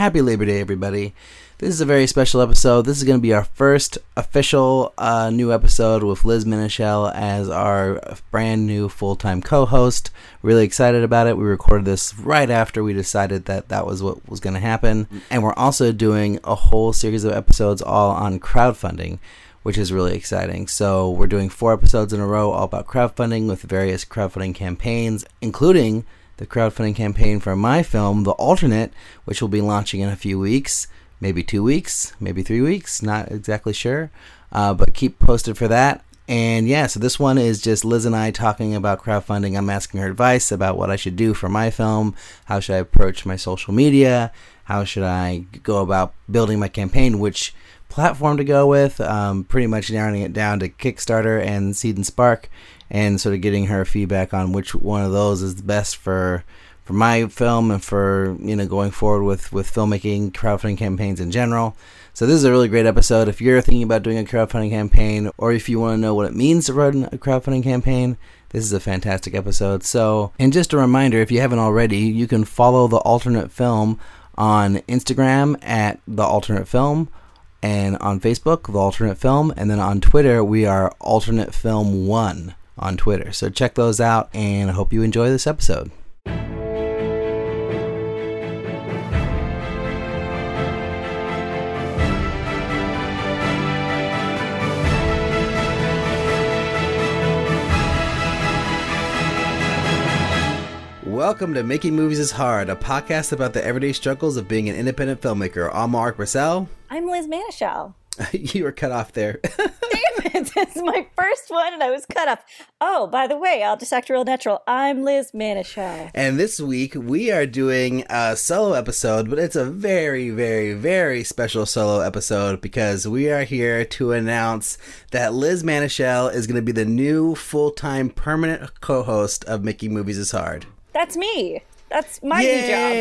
Happy Labor Day, everybody. This is a very special episode. This is going to be our first official uh, new episode with Liz Manashil as our brand new full time co host. Really excited about it. We recorded this right after we decided that that was what was going to happen. And we're also doing a whole series of episodes all on crowdfunding which is really exciting. So, we're doing four episodes in a row all about crowdfunding with various crowdfunding campaigns, including the crowdfunding campaign for my film, The Alternate, which will be launching in a few weeks, maybe two weeks, maybe three weeks, not exactly sure. Uh, but keep posted for that. And yeah, so this one is just Liz and I talking about crowdfunding. I'm asking her advice about what I should do for my film. How should I approach my social media? How should I go about building my campaign? Which platform to go with, um, pretty much narrowing it down to Kickstarter and Seed and Spark, and sort of getting her feedback on which one of those is the best for for my film and for you know going forward with with filmmaking crowdfunding campaigns in general. So this is a really great episode. If you're thinking about doing a crowdfunding campaign, or if you want to know what it means to run a crowdfunding campaign, this is a fantastic episode. So, and just a reminder, if you haven't already, you can follow the alternate film on Instagram at the alternate film and on Facebook, The Alternate Film, and then on Twitter, we are Alternate Film 1 on Twitter. So check those out, and I hope you enjoy this episode. Welcome to Making Movies is Hard, a podcast about the everyday struggles of being an independent filmmaker. I'm Alrik Bursell. I'm Liz Manashil. you were cut off there. Damn it! This is my first one, and I was cut off. Oh, by the way, I'll just act real natural. I'm Liz Manashil. And this week we are doing a solo episode, but it's a very, very, very special solo episode because we are here to announce that Liz Manashil is going to be the new full-time permanent co-host of Making Movies is Hard. That's me. That's my Yay! new job.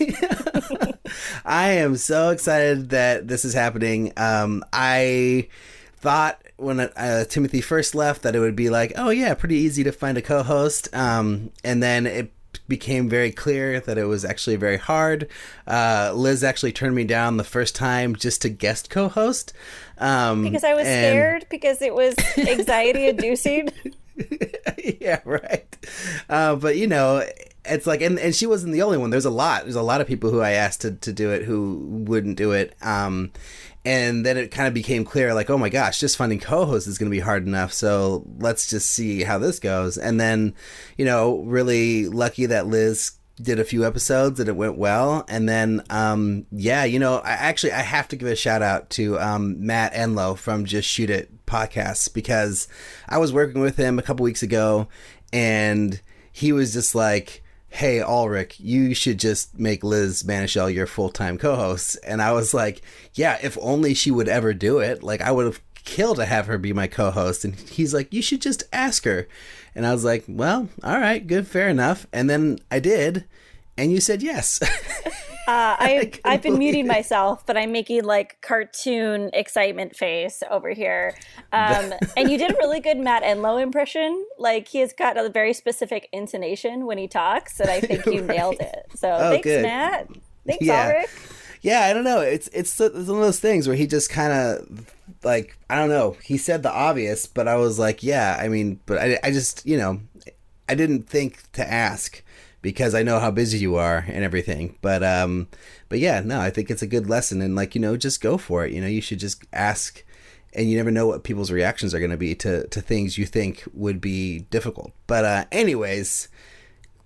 Yay! I am so excited that this is happening. Um, I thought when uh, Timothy first left that it would be like, oh yeah, pretty easy to find a co-host. Um, and then it became very clear that it was actually very hard. Uh, Liz actually turned me down the first time just to guest co-host. Um, because I was and... scared because it was anxiety inducing. yeah, right. Uh, but you know, it's like, and, and she wasn't the only one. There's a lot. There's a lot of people who I asked to, to do it who wouldn't do it. Um, and then it kind of became clear, like, oh my gosh, just finding co-hosts is going to be hard enough. So let's just see how this goes. And then, you know, really lucky that Liz did a few episodes and it went well. And then, um, yeah, you know, I actually I have to give a shout out to um, Matt Enlow from Just Shoot It podcasts because I was working with him a couple weeks ago, and he was just like, "Hey, Alrik, you should just make Liz Manashil your full time co-host." And I was like, "Yeah, if only she would ever do it. Like, I would have." killed to have her be my co-host and he's like you should just ask her and I was like, well, all right, good, fair enough. And then I did, and you said yes. uh, I, I've been muting it. myself, but I'm making like cartoon excitement face over here. Um, and you did a really good Matt Enlow impression. Like he has got a very specific intonation when he talks, and I think you right. nailed it. So oh, thanks, good. Matt. Thanks, yeah. Alrik. Yeah, I don't know. It's it's it's one of those things where he just kind of like I don't know. He said the obvious, but I was like, yeah. I mean, but I, I just you know, I didn't think to ask because I know how busy you are and everything. But um, but yeah, no, I think it's a good lesson and like you know, just go for it. You know, you should just ask, and you never know what people's reactions are going to be to to things you think would be difficult. But uh, anyways,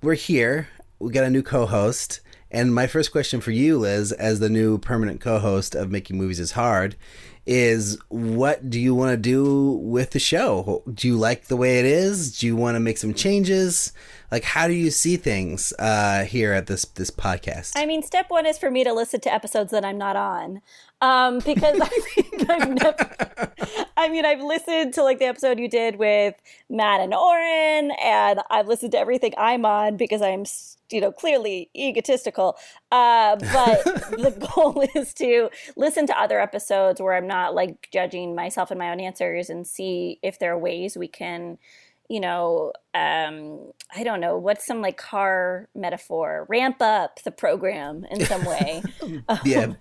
we're here. We got a new co-host. And my first question for you, Liz, as the new permanent co host of Making Movies is Hard, is what do you want to do with the show? Do you like the way it is? Do you want to make some changes? Like, how do you see things uh, here at this this podcast? I mean, step one is for me to listen to episodes that I'm not on, um, because I think I've never. I mean, I've listened to like the episode you did with Matt and Oren, and I've listened to everything I'm on because I'm you know clearly egotistical uh, but the goal is to listen to other episodes where i'm not like judging myself and my own answers and see if there are ways we can you know, um, I don't know, what's some like car metaphor? Ramp up the program in some way. yeah,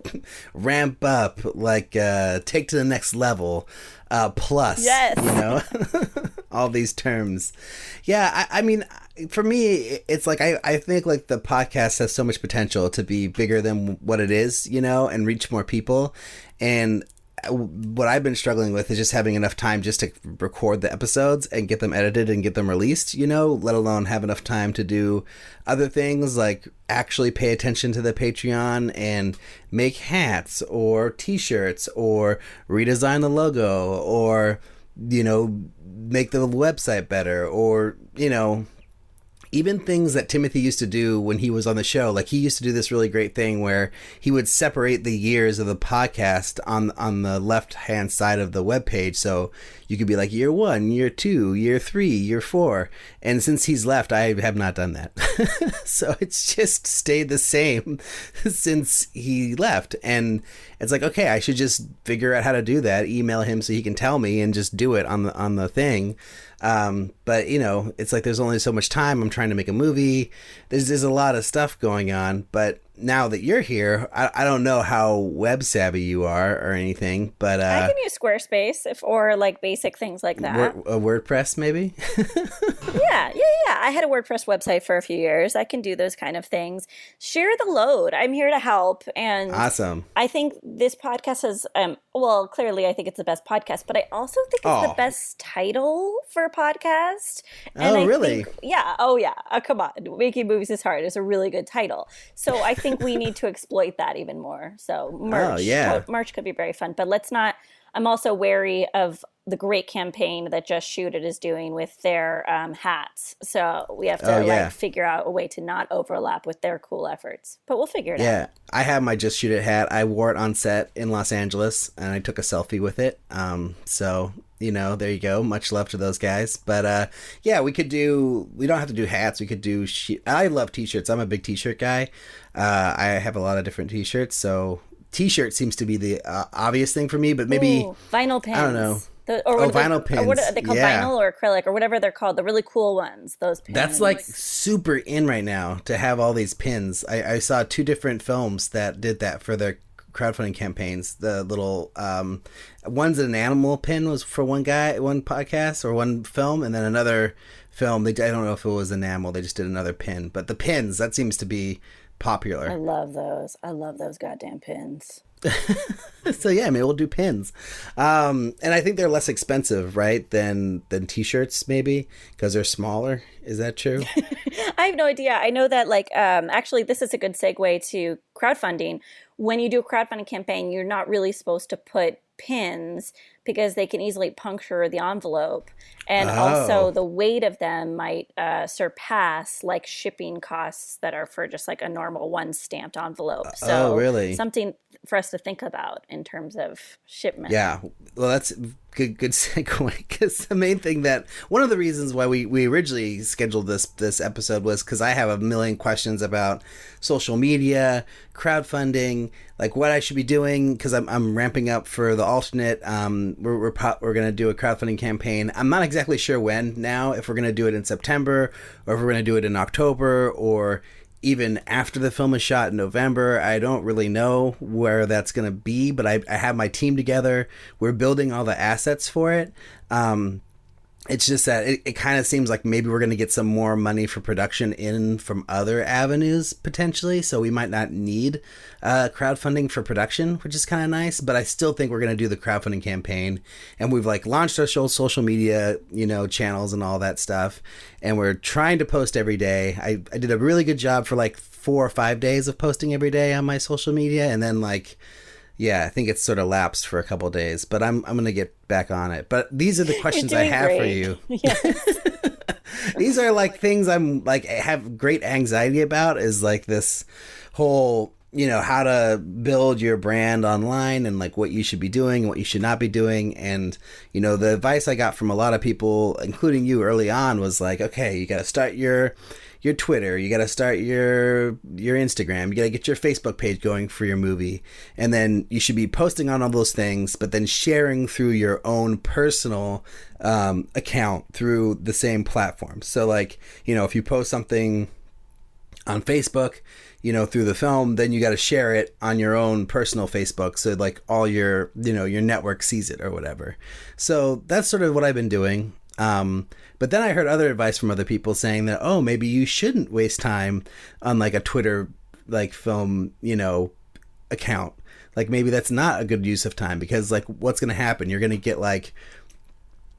ramp up, like uh, take to the next level, uh, plus. Yes. You know, all these terms. Yeah, I, I mean, for me, it's like I, I think like the podcast has so much potential to be bigger than what it is, you know, and reach more people. And what I've been struggling with is just having enough time just to record the episodes and get them edited and get them released, you know, let alone have enough time to do other things like actually pay attention to the Patreon and make hats or t shirts or redesign the logo or, you know, make the website better or, you know, even things that Timothy used to do when he was on the show, like he used to do this really great thing where he would separate the years of the podcast on on the left hand side of the web page. So you could be like year one, year two, year three, year four. And since he's left, I have not done that. so it's just stayed the same since he left. And it's like, okay, I should just figure out how to do that, email him so he can tell me and just do it on the on the thing. Um, but you know, it's like there's only so much time. I'm trying to make a movie. There's there's a lot of stuff going on, but now that you're here, I, I don't know how web savvy you are or anything, but uh, I can use Squarespace if or like basic things like that. Word, a WordPress maybe. yeah, yeah, yeah. I had a WordPress website for a few years. I can do those kind of things. Share the load. I'm here to help. And awesome. I think this podcast has, um, well, clearly I think it's the best podcast, but I also think it's oh. the best title for a podcast. And oh, I really? Think, yeah. Oh, yeah. Oh, come on. Making movies is hard. It's a really good title. So I think we need to exploit that even more. So oh, merch, oh, yeah. merch could be very fun, but let's not. I'm also wary of the great campaign that Just Shoot It is doing with their um, hats. So we have to oh, yeah. like figure out a way to not overlap with their cool efforts. But we'll figure it yeah, out. Yeah, I have my Just Shoot It hat. I wore it on set in Los Angeles, and I took a selfie with it. Um, so you know, there you go. Much love to those guys. But uh, yeah, we could do. We don't have to do hats. We could do. She- I love t-shirts. I'm a big t-shirt guy. Uh, I have a lot of different t-shirts. So t-shirt seems to be the uh, obvious thing for me. But maybe Ooh, vinyl pins. I don't know. The, or oh, vinyl pins. Or what are they called? Yeah. Vinyl or acrylic or whatever they're called. The really cool ones. Those pins. That's like super in right now to have all these pins. I, I saw two different films that did that for their crowdfunding campaigns. The little um, one's an animal pin was for one guy, one podcast or one film, and then another film. They I don't know if it was enamel. They just did another pin, but the pins that seems to be popular. I love those. I love those goddamn pins. so yeah, maybe we'll do pins, um, and I think they're less expensive, right, than than t-shirts, maybe because they're smaller. Is that true? I have no idea. I know that like um, actually, this is a good segue to crowdfunding. When you do a crowdfunding campaign, you're not really supposed to put pins because they can easily puncture the envelope and oh. also the weight of them might uh, surpass like shipping costs that are for just like a normal one stamped envelope so oh, really something for us to think about in terms of shipment yeah well that's good good segue because the main thing that one of the reasons why we, we originally scheduled this this episode was because I have a million questions about social media, crowdfunding, like what I should be doing because I'm, I'm ramping up for the alternate. Um, we're we're, we're gonna do a crowdfunding campaign. I'm not exactly sure when now if we're gonna do it in September or if we're gonna do it in October or even after the film is shot in November. I don't really know where that's going to be, but I, I, have my team together. We're building all the assets for it. Um, it's just that it, it kind of seems like maybe we're going to get some more money for production in from other avenues potentially. So we might not need uh, crowdfunding for production, which is kind of nice. But I still think we're going to do the crowdfunding campaign, and we've like launched our social media, you know, channels and all that stuff, and we're trying to post every day. I I did a really good job for like four or five days of posting every day on my social media, and then like yeah, I think it's sort of lapsed for a couple days, but I'm I'm gonna get back on it. But these are the questions I have great. for you. Yes. these are like things I'm like have great anxiety about. Is like this whole you know how to build your brand online and like what you should be doing and what you should not be doing and you know the advice i got from a lot of people including you early on was like okay you got to start your your Twitter, you got to start your your Instagram, you got to get your Facebook page going for your movie, and then you should be posting on all those things, but then sharing through your own personal um, account through the same platform. So, like, you know, if you post something on Facebook, you know, through the film, then you got to share it on your own personal Facebook so like all your, you know, your network sees it or whatever. So that's sort of what I've been doing. Um, but then I heard other advice from other people saying that, oh, maybe you shouldn't waste time on like a Twitter like film, you know, account. Like maybe that's not a good use of time because like what's going to happen? You're going to get like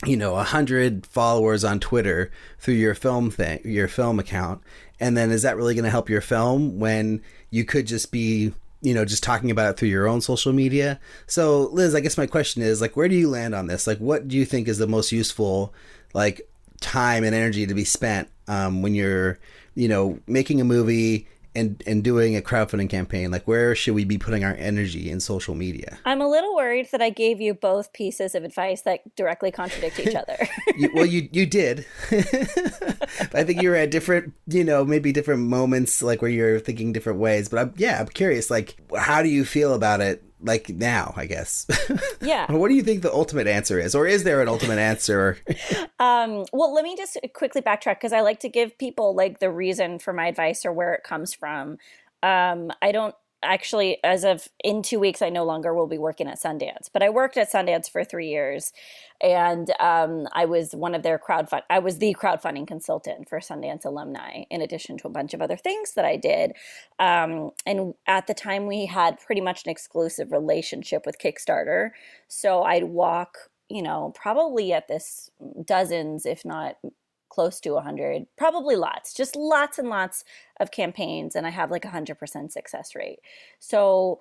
you know a hundred followers on Twitter through your film thing, your film account, and then is that really going to help your film when you could just be you know just talking about it through your own social media? So Liz, I guess my question is like, where do you land on this? Like, what do you think is the most useful like time and energy to be spent um, when you're you know making a movie and and doing a crowdfunding campaign like where should we be putting our energy in social media? I'm a little worried that i gave you both pieces of advice that directly contradict each other. You, well you you did. I think you were at different you know maybe different moments like where you're thinking different ways but i'm yeah i'm curious like how do you feel about it like now, I guess. Yeah. what do you think the ultimate answer is, or is there an ultimate answer? um, well, let me just quickly backtrack because I like to give people like the reason for my advice or where it comes from. Um, I don't actually, as of in two weeks, I no longer will be working at Sundance, but I worked at Sundance for three years, and um, I was one of their crowdfund. I was the crowdfunding consultant for Sundance alumni, in addition to a bunch of other things that I did. Um, and at the time, we had pretty much an exclusive relationship with Kickstarter, so I'd walk. You know, probably at this dozens, if not close to 100 probably lots just lots and lots of campaigns and i have like a 100% success rate so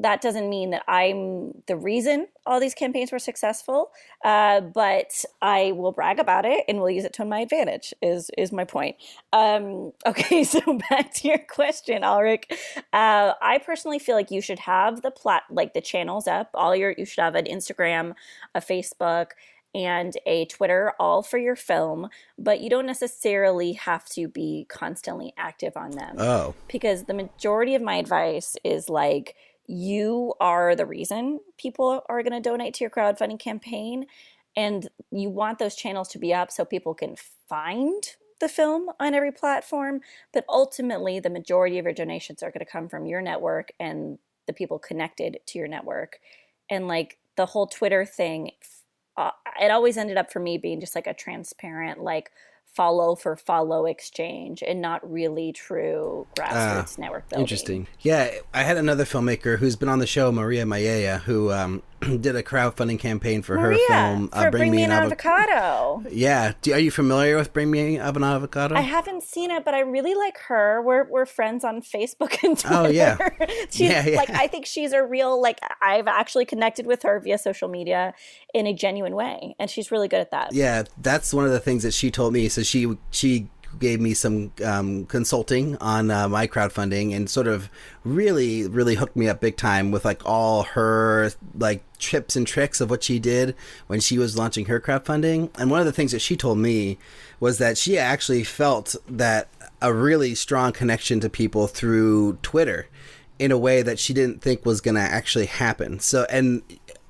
that doesn't mean that I'm the reason all these campaigns were successful, uh, but I will brag about it and will use it to my advantage. Is is my point? Um, okay, so back to your question, Alrik. Uh, I personally feel like you should have the plat like the channels up. All your you should have an Instagram, a Facebook, and a Twitter all for your film, but you don't necessarily have to be constantly active on them. Oh. Because the majority of my advice is like, you are the reason people are going to donate to your crowdfunding campaign. And you want those channels to be up so people can find the film on every platform. But ultimately, the majority of your donations are going to come from your network and the people connected to your network. And like the whole Twitter thing uh, it always ended up for me being just like a transparent like follow for follow exchange and not really true grassroots uh, network building. Interesting. Yeah, I had another filmmaker who's been on the show, Maria Mayea, who um, did a crowdfunding campaign for Maria, her film uh, for Bring, Bring, Me an, an Avocado. Yeah, Do, are you familiar with Bring Me an Avocado? I haven't seen it, but I really like her. We're we're friends on Facebook and Twitter. Oh yeah, she's yeah, yeah. like I think she's a real like I've actually connected with her via social media in a genuine way, and she's really good at that. Yeah, that's one of the things that she told me. So she she gave me some um, consulting on uh, my crowdfunding and sort of really really hooked me up big time with like all her like tips and tricks of what she did when she was launching her crowdfunding. And one of the things that she told me was that she actually felt that a really strong connection to people through twitter in a way that she didn't think was going to actually happen. So and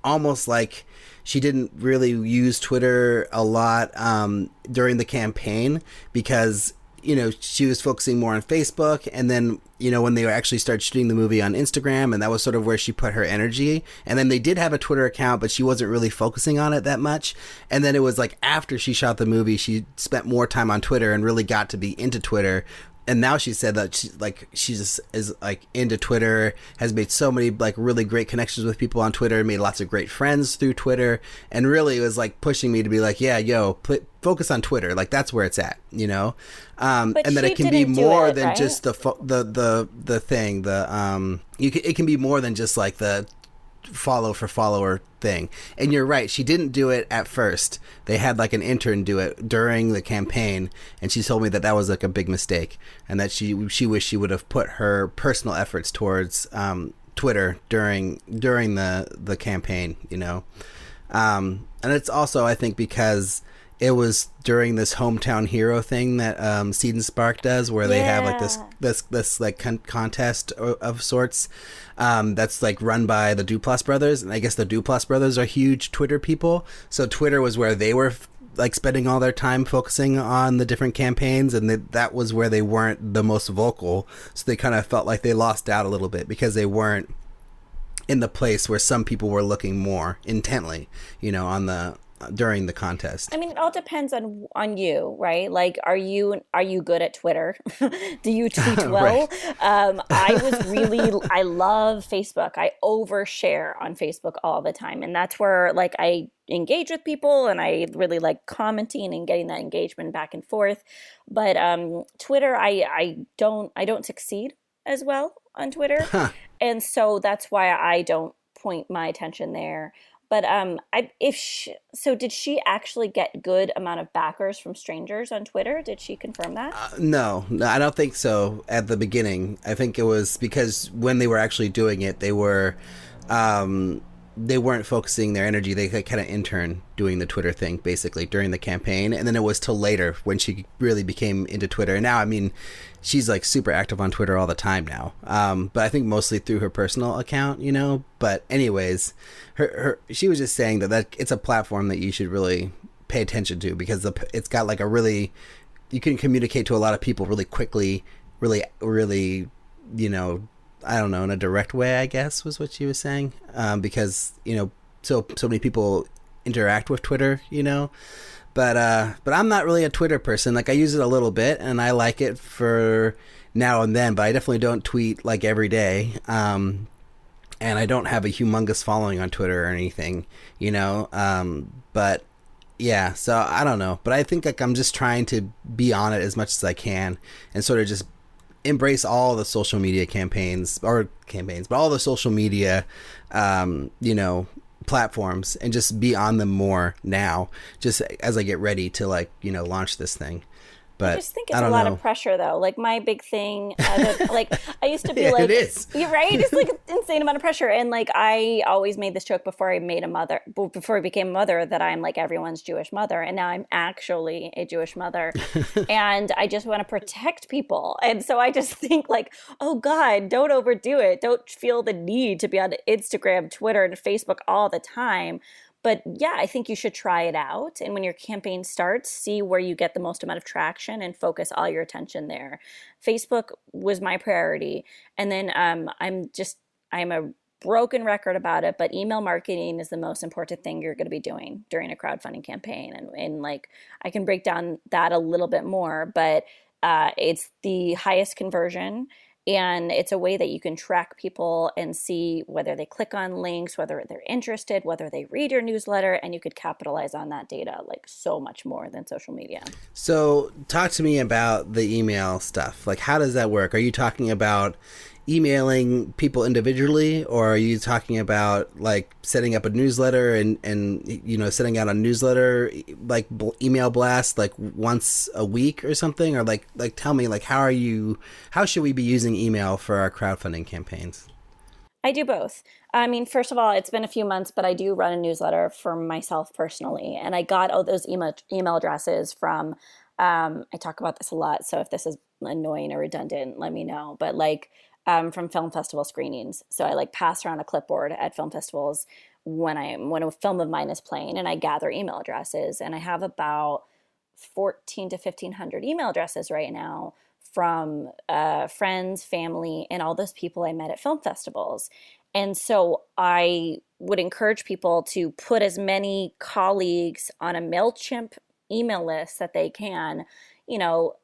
almost like she didn't really use Twitter a lot um, during the campaign because you know she was focusing more on Facebook, and then you know when they actually started shooting the movie on Instagram, and that was sort of where she put her energy. And then they did have a Twitter account, but she wasn't really focusing on it that much. And then it was like after she shot the movie, she spent more time on Twitter and really got to be into Twitter, and now she said that she like she just is like into Twitter, has made so many like really great connections with people on Twitter, made lots of great friends through Twitter, and really was like pushing me to be like, yeah, yo, put, focus on Twitter, like that's where it's at, you know, um, and that it can be more it, than right? just the fo- the the the thing, the um, you can, it can be more than just like the follow for follower thing. And you're right, she didn't do it at first. They had like an intern do it during the campaign, and she told me that that was like a big mistake, and that she she wished she would have put her personal efforts towards um, Twitter during during the the campaign. You know, um, and it's also I think because it was during this hometown hero thing that um, Seed and Spark does, where they have like this this this like con- contest o- of sorts. Um, that's like run by the Duplass brothers, and I guess the Duplass brothers are huge Twitter people. So Twitter was where they were f- like spending all their time focusing on the different campaigns, and they, that was where they weren't the most vocal. So they kind of felt like they lost out a little bit because they weren't in the place where some people were looking more intently, you know, on the during the contest. I mean, it all depends on on you, right? Like, are you are you good at Twitter? Do you tweet well? um, I was really, I love Facebook. I overshare on Facebook all the time, and that's where like I engage with people, and I really like commenting and getting that engagement back and forth. But um, Twitter, I I don't I don't succeed as well on Twitter, Huh. and so that's why I don't point my attention there. But um, I if she, so, did she actually get good amount of backers from strangers on Twitter? Did she confirm that? Uh, no, no, I don't think so. At the beginning, I think it was because when they were actually doing it, they were, um, they weren't focusing their energy. They kind of intern doing the Twitter thing basically during the campaign, and then it was till later when she really became into Twitter. And now, I mean, she's like super active on Twitter all the time now. Um, but I think mostly through her personal account, you know. But anyways, her, her she was just saying that that it's a platform that you should really pay attention to because the, it's got like a really you can communicate to a lot of people really quickly, really, really, you know, I don't know, in a direct way, I guess was what she was saying. Um, because you know, so so many people interact with Twitter, you know. But uh, but I'm not really a Twitter person. Like I use it a little bit, and I like it for now and then. But I definitely don't tweet like every day. Um, and I don't have a humongous following on Twitter or anything, you know. Um, but yeah, so I don't know, but I think like I'm just trying to be on it as much as I can and sort of just embrace all the social media campaigns or campaigns, but all the social media, um, you know, platforms and just be on them more now, just as I get ready to like you know launch this thing. But I just think it's a lot know. of pressure, though. Like my big thing, uh, like I used to be Yeah, like, it is. You're right. It's like an insane amount of pressure, and like I always made this joke before I made a mother, before I became a mother, that I'm like everyone's Jewish mother, and now I'm actually a Jewish mother, and I just want to protect people, and so I just think like, oh God, don't overdo it. Don't feel the need to be on Instagram, Twitter, and Facebook all the time. But yeah, I think you should try it out. And when your campaign starts, see where you get the most amount of traction and focus all your attention there. Facebook was my priority. And then um, I'm just, I'm a broken record about it, but email marketing is the most important thing you're going to be doing during a crowdfunding campaign. And, and like, I can break down that a little bit more, but uh, it's the highest conversion and it's a way that you can track people and see whether they click on links whether they're interested whether they read your newsletter and you could capitalize on that data like so much more than social media So, talk to me about the email stuff. Like, how does that work? Are you talking about emailing people individually, or are you talking about like setting up a newsletter and and you know setting out a newsletter like email blast like once a week or something? Or like like tell me like how are you? How should we be using email for our crowdfunding campaigns? I do both. I mean, first of all, it's been a few months, but I do run a newsletter for myself personally, and I got all those email email addresses from. Um, I talk about this a lot, so if this is annoying or redundant, let me know. But like um, from film festival screenings, so I like pass around a clipboard at film festivals when I when a film of mine is playing, and I gather email addresses, and I have about fourteen to fifteen hundred email addresses right now from uh, friends, family, and all those people I met at film festivals. And so I would encourage people to put as many colleagues on a MailChimp email list that they can, you know,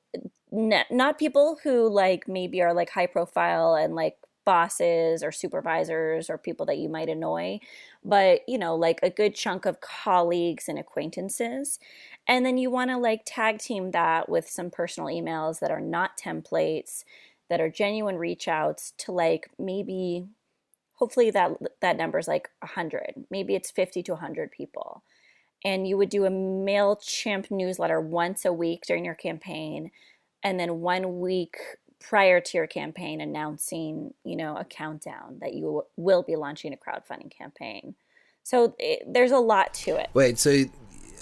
not people who like maybe are like high profile and like bosses or supervisors or people that you might annoy, but you know, like a good chunk of colleagues and acquaintances. And then you want to like tag team that with some personal emails that are not templates, that are genuine reach outs to like maybe hopefully that that number is like 100 maybe it's 50 to 100 people and you would do a mailchimp newsletter once a week during your campaign and then one week prior to your campaign announcing you know a countdown that you will be launching a crowdfunding campaign so it, there's a lot to it Wait, so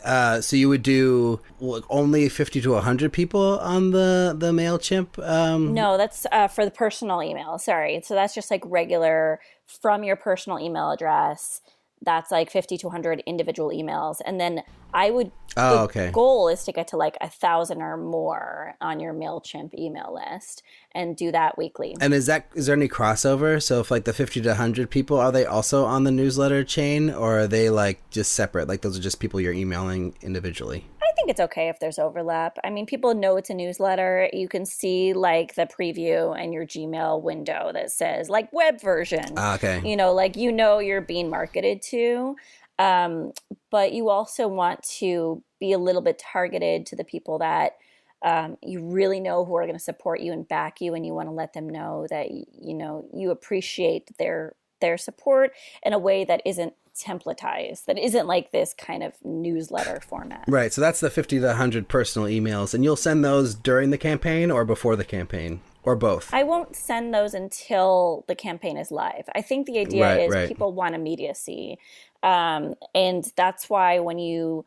uh, so you would do like, only 50 to 100 people on the the mailchimp um No, that's uh, for the personal email. Sorry. So that's just like regular from your personal email address. That's like 50 to 100 individual emails. And then I would, Oh, the okay. goal is to get to like a thousand or more on your MailChimp email list and do that weekly. and is that is there any crossover so if like the 50 to 100 people are they also on the newsletter chain or are they like just separate like those are just people you're emailing individually think it's okay if there's overlap. I mean, people know it's a newsletter. You can see like the preview in your Gmail window that says like web version. Ah, okay You know, like you know you're being marketed to. Um, but you also want to be a little bit targeted to the people that um, you really know who are going to support you and back you, and you want to let them know that you know you appreciate their their support in a way that isn't templatized, that isn't like this kind of newsletter format. right so that's the 50 to 100 personal emails and you'll send those during the campaign or before the campaign or both I won't send those until the campaign is live. I think the idea Right, is right. people want immediacy, um, and that's why when you,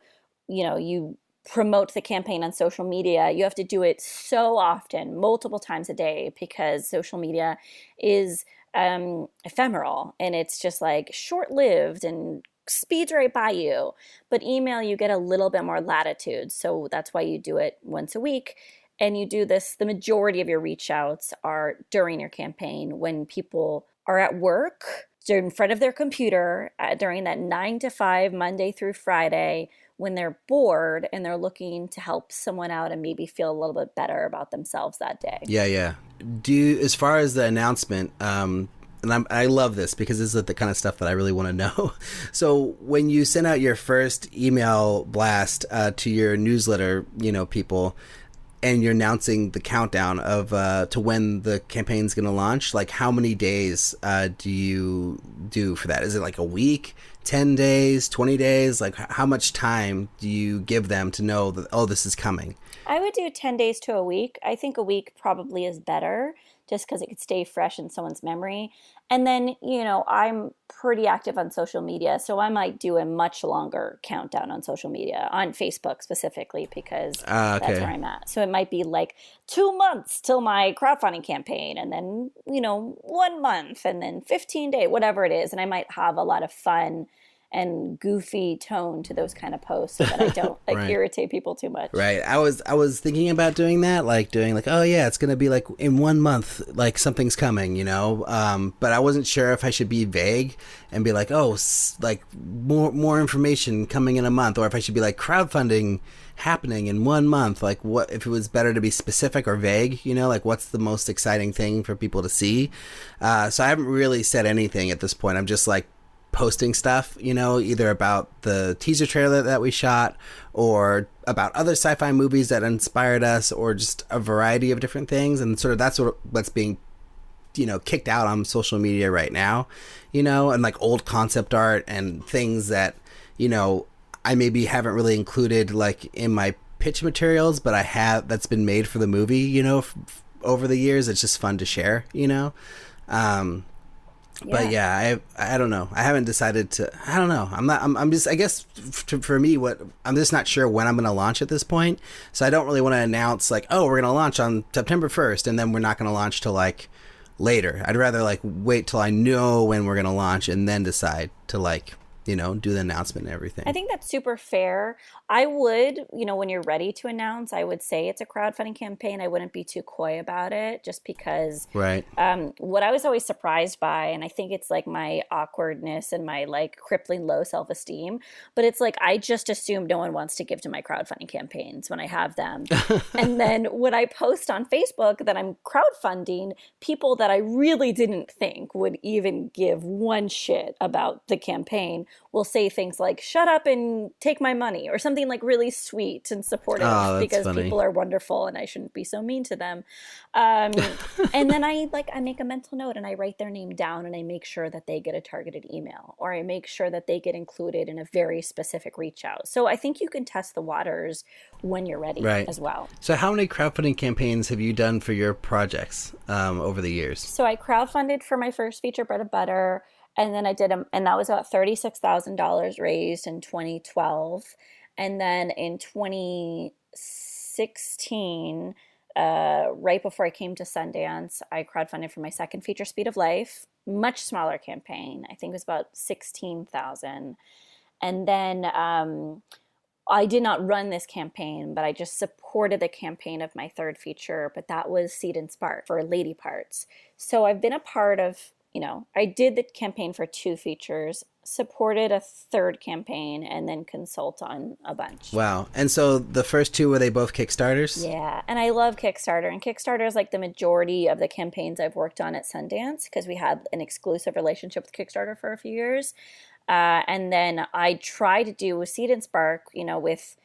you know, you promote the campaign on social media, you have to do it so often, multiple times a day, because social media is um, ephemeral and it's just like short lived and speeds right by you. But email, you get a little bit more latitude, so that's why you do it once a week and you do this the majority of your reach outs are during your campaign when people are at work in front of their computer uh, during that 9 to 5 monday through friday when they're bored and they're looking to help someone out and maybe feel a little bit better about themselves that day Yeah, yeah. Do you, as far as the announcement, um, and I'm, I love this because this is the kind of stuff that I really want to know. So when you send out your first email blast uh, to your newsletter, you know, people, and you're announcing the countdown of uh, to when the campaign's going to launch, like how many days uh, do you do for that? Is it like a week? 10 days 20 days like how much time do you give them to know that oh this is coming I would do 10 days to a week. I think a week probably is better just because it could stay fresh in someone's memory. And then, you know, I'm pretty active on social media, so I might do a much longer countdown on social media, on Facebook specifically, because Ah, that's where I'm at. So it might be like two months till my crowdfunding campaign, and then, you know, one month, and then 15 days, whatever it is. And I might have a lot of fun and goofy tone to those kind of posts so that I don't like Right. irritate people too much. Right. I was I was thinking about doing that, like doing like, oh yeah, it's gonna be like in one month, like something's coming, you know. Um, but I wasn't sure if I should be vague and be like, oh, s- like more more information coming in a month, or if I should be like crowdfunding happening in one month. Like, what if it was better to be specific or vague? You know, like what's the most exciting thing for people to see? Uh, so I haven't really said anything at this point. I'm just like posting stuff, you know, either about the teaser trailer that we shot or about other sci-fi movies that inspired us or just a variety of different things and sort of that's what what's being you know kicked out on social media right now, you know, and like old concept art and things that, you know, I maybe haven't really included like in my pitch materials, but I have that's been made for the movie, you know, f- over the years. It's just fun to share, you know. Um, but yeah, I I don't know. I haven't decided to. I don't know. I'm not. I'm, I'm just. I guess f- to, for me, what I'm just not sure when I'm going to launch at this point. So I don't really want to announce like, oh, we're going to launch on September 1st, and then we're not going to launch till like later. I'd rather like wait till I know when we're going to launch and then decide to like you know do the announcement and everything. I think that's super fair. I would, you know, when you're ready to announce, I would say it's a crowdfunding campaign. I wouldn't be too coy about it just because right. um, what I was always surprised by, and I think it's like my awkwardness and my like crippling low self esteem, but it's like I just assume no one wants to give to my crowdfunding campaigns when I have them. and then when I post on Facebook that I'm crowdfunding, people that I really didn't think would even give one shit about the campaign will say things like, shut up and take my money, or something like really sweet and supportive Oh, because funny. people are wonderful and I shouldn't be so mean to them. Um, and then I like I make a mental note and I write their name down and I make sure that they get a targeted email or I make sure that they get included in a very specific reach out. So I think you can test the waters when you're ready Right. as well. So how many crowdfunding campaigns have you done for your projects um, over the years? So I crowdfunded for my first feature, Bread and Butter, and then I did, a, and that was about thirty-six thousand dollars raised in 2012. And then in 2016, uh, right before I came to Sundance, I crowdfunded for my second feature, Speed of Life, much smaller campaign. I think it was about 16,000. And then um, I did not run this campaign, but I just supported the campaign of my third feature, but that was Seed and Spark for Lady Parts. So I've been a part of, you know, I did the campaign for two features supported a third campaign and then consult on a bunch. Wow. And so the first two were they both Kickstarters? Yeah. And I love Kickstarter. And Kickstarter is like the majority of the campaigns I've worked on at Sundance because we had an exclusive relationship with Kickstarter for a few years. Uh, and then I tried to do Seed and Spark, you know, with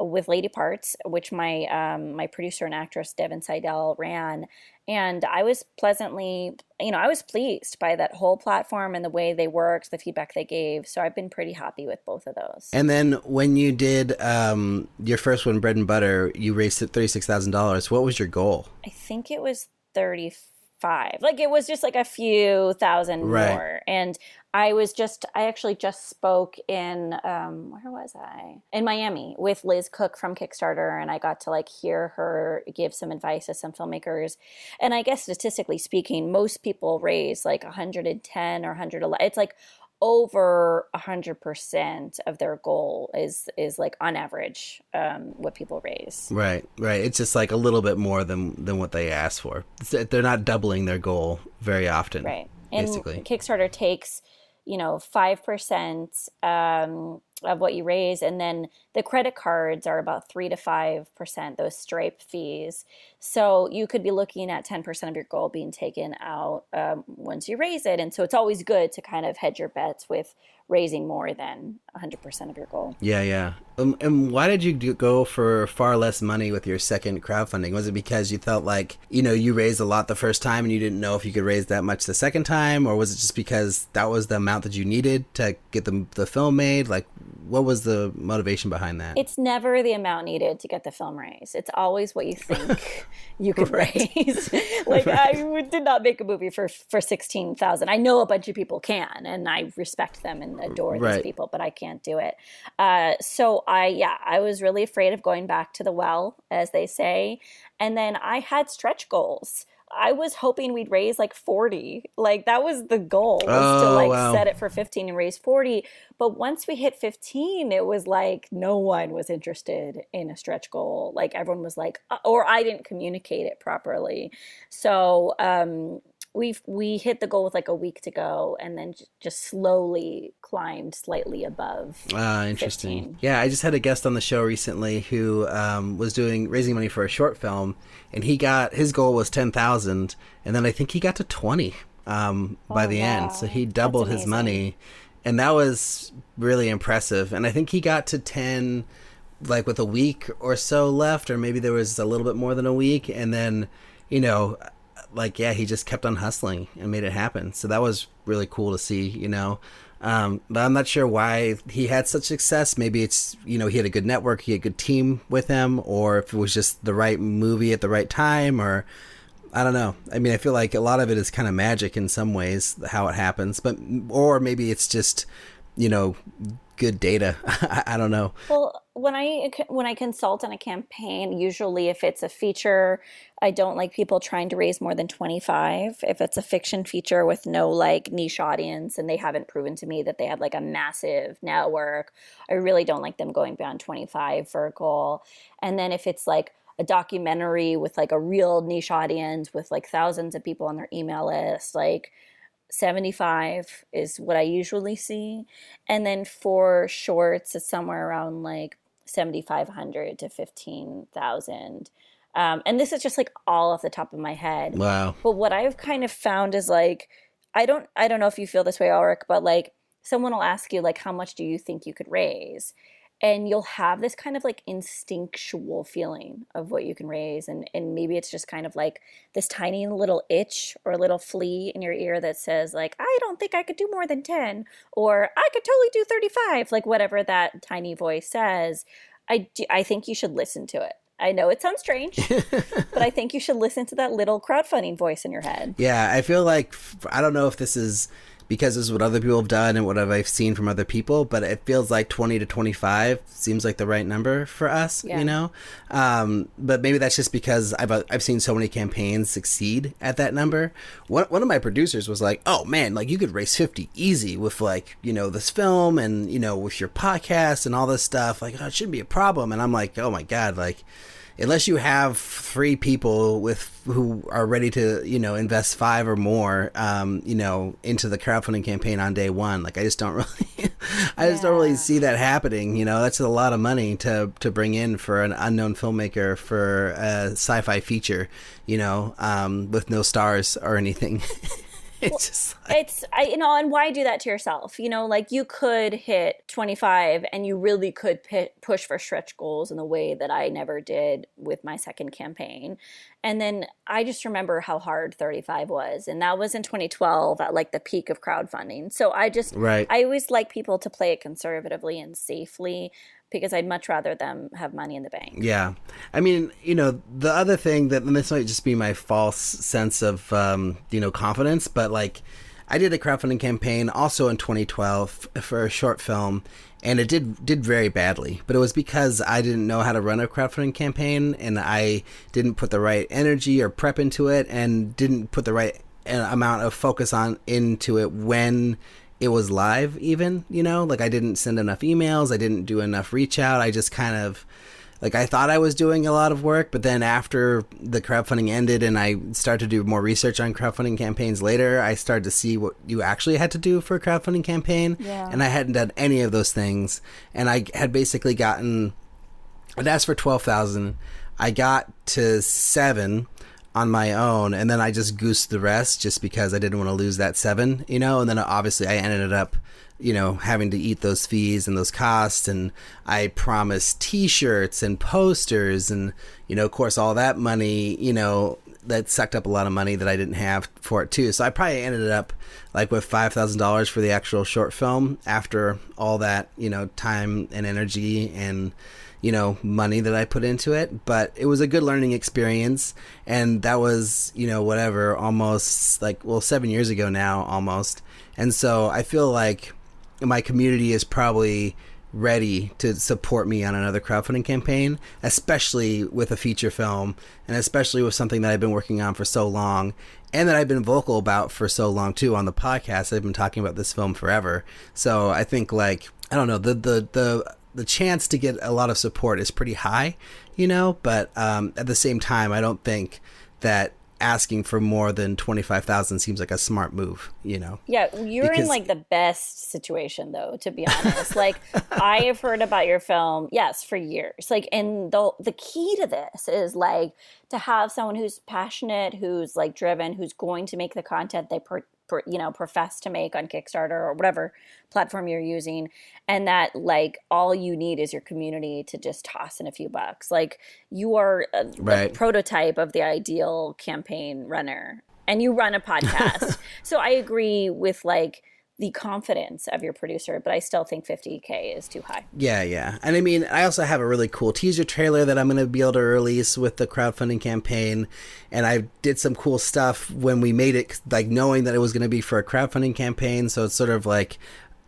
with Lady Parts, which my um, my producer and actress Devin Seidel ran, and I was pleasantly, you know, I was pleased by that whole platform and the way they worked, the feedback they gave. So I've been pretty happy with both of those. And then when you did um, your first one, Bread and Butter, you raised thirty six thousand dollars. What was your goal? I think it was thirty five. Like it was just like a few thousand right. more. And I was just, I actually just spoke in, um, where was I? In Miami with Liz Cook from Kickstarter. And I got to like hear her give some advice to some filmmakers. And I guess statistically speaking, most people raise like 110 or 111. It's like over a 100% of their goal is is like on average um, what people raise. Right right. It's just like a little bit more than than what they asked for. They're not doubling their goal very often right. And basically. kickstarter takes you know 5% um, of what you raise and then the credit cards are about 3 to 5% those stripe fees so you could be looking at 10% of your goal being taken out um, once you raise it and so it's always good to kind of hedge your bets with raising more than 100% of your goal. Yeah, yeah. Um, and why did you do, go for far less money with your second crowdfunding? Was it because you felt like, you know, you raised a lot the first time and you didn't know if you could raise that much the second time? Or was it just because that was the amount that you needed to get the, the film made? Like, what was the motivation behind that? It's never the amount needed to get the film raised. It's always what you think you could raise. like right. I did not make a movie for for sixteen thousand. I know a bunch of people can, and I respect them and adore right. these people, but I can't do it. Uh, so I yeah, I was really afraid of going back to the well, as they say, and then I had stretch goals. I was hoping we'd raise like 40. Like that was the goal was oh, to like wow. set it for 15 and raise 40. But once we hit 15, it was like no one was interested in a stretch goal. Like everyone was like, uh, or I didn't communicate it properly. So, um, we we hit the goal with like a week to go and then j- just slowly climbed slightly above ah interesting 15. yeah i just had a guest on the show recently who um, was doing raising money for a short film and he got his goal was 10000 and then i think he got to 20 um, by oh, the wow. end so he doubled his money and that was really impressive and i think he got to 10 like with a week or so left or maybe there was a little bit more than a week and then you know like yeah, he just kept on hustling and made it happen. So that was really cool to see, you know. Um, but I'm not sure why he had such success. Maybe it's you know he had a good network, he had a good team with him, or if it was just the right movie at the right time, or I don't know. I mean, I feel like a lot of it is kind of magic in some ways how it happens, but or maybe it's just you know good data. I, I don't know. Well, when I when I consult on a campaign, usually if it's a feature, I don't like people trying to raise more than 25. If it's a fiction feature with no like niche audience and they haven't proven to me that they have like a massive network, I really don't like them going beyond 25 for a goal. And then if it's like a documentary with like a real niche audience with like thousands of people on their email list, like 75 is what I usually see. And then for shorts, it's somewhere around like 7,500 to 15,000. Um, and this is just like all off the top of my head. Wow. But what I've kind of found is like, I don't, I don't know if you feel this way, Alrik, but like someone will ask you like, how much do you think you could raise? And you'll have this kind of like instinctual feeling of what you can raise and and maybe it's just kind of like this tiny little itch or a little flea in your ear that says like I don't think I could do more than 10 or I could totally do 35 like whatever that tiny voice says I do, I think you should listen to it I know it sounds strange, but I think you should listen to that little crowdfunding voice in your head. Yeah, I feel like I don't know if this is because this is what other people have done and what I've seen from other people. But it feels like 20 to 25 seems like the right number for us, Yeah. you know? Um, but maybe that's just because I've, uh, I've seen so many campaigns succeed at that number. One, one of my producers was like, oh man, like you could raise 50 easy with like, you know, this film and, you know, with your podcast and all this stuff. Like, oh, it shouldn't be a problem. And I'm like, oh my God, like, unless you have three people with who are ready to you know invest five or more um, you know into the crowdfunding campaign on day one like i just don't really i just don't really see that happening you know? That's a lot of money to to bring in for an unknown filmmaker for a sci-fi feature you know um, with no stars or anything it's just like, it's I, you know and why do that to yourself? You know like you could hit 25 and you really could pi push for stretch goals in the way that i never did with my second campaign. And then i just remember how hard 35 was and that was in 2012 at like the peak of crowdfunding. So i just Right. i always like people to play it conservatively and safely because i'd much rather them have money in the bank Yeah, I mean, you know, the other thing that this might just be my false sense of um, you know confidence, but like, I did a crowdfunding campaign also in 2012 for a short film, and it did did very badly. But it was because I didn't know how to run a crowdfunding campaign, and I didn't put the right energy or prep into it, and didn't put the right uh, amount of focus on into it when it was live even you know like i didn't send enough emails i didn't do enough reach out i just kind of like I thought I was doing a lot of work, but then after the crowdfunding ended and I started to do more research on crowdfunding campaigns later, I started to see what you actually had to do for a crowdfunding campaign. Yeah. And I hadn't done any of those things. And I had basically gotten I'd asked for twelve thousand. I got to seven on my own, and then I just goosed the rest just because I didn't want to lose that seven, you know. And then obviously I ended up, you know, having to eat those fees and those costs, and I promised T-shirts and posters, and you know, of course, all that money, you know, that sucked up a lot of money that I didn't have for it too. So I probably ended up like with five thousand dollars for the actual short film after all that, you know, time and energy and you know money that I put into it. But it was a good learning experience, and that was you know whatever almost like well seven years ago now almost. And so I feel like my community is probably ready to support me on another crowdfunding campaign, especially with a feature film and especially with something that I've been working on for so long and that I've been vocal about for so long too on the podcast. I've been talking about this film forever. So I think like I don't know, the the the the chance to get a lot of support is pretty high, you know, but um, at the same time I don't think that asking for more than 25,000 seems like a smart move, you know. Yeah, you're in like the best situation though, to be honest. like I have heard about your film, yes, for years. Like and the the key to this is like to have someone who's passionate, who's like driven, who's going to make the content they per, you know profess to make on Kickstarter or whatever platform you're using and that like all you need is your community to just toss in a few bucks. Like you are a, a prototype of the ideal campaign runner and you run a podcast. so I agree with like the confidence of your producer, but I still think 50k is too high. Yeah, yeah. And I mean, I also have a really cool teaser trailer that I'm going to be able to release with the crowdfunding campaign. And I did some cool stuff when we made it, like knowing that it was going to be for a crowdfunding campaign. So it's sort of like,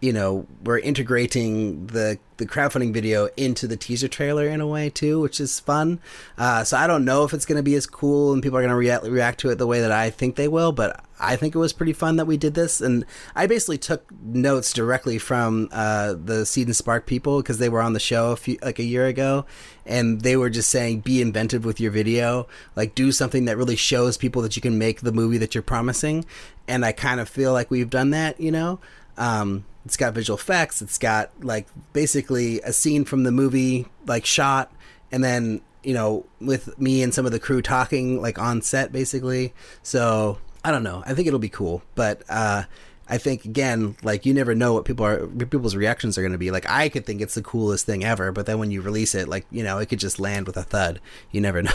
you know, we're integrating the the crowdfunding video into the teaser trailer in a way too, which is fun. Uh, so I don't know if it's going to be as cool and people are going to react react to it the way that I think they will, but I think it was pretty fun that we did this. And I basically took notes directly from uh, the Seed and Spark people because they were on the show a few like a year ago, and they were just saying, "Be inventive with your video, like do something that really shows people that you can make the movie that you're promising." And I kind of feel like we've done that, you know. Um, it's got visual effects. It's got like basically a scene from the movie, like shot, and then you know with me and some of the crew talking like on set, basically. So I don't know. I think it'll be cool, but uh, I think again, like you never know what people are people's reactions are going to be. Like I could think it's the coolest thing ever, but then when you release it, like you know, it could just land with a thud. You never know.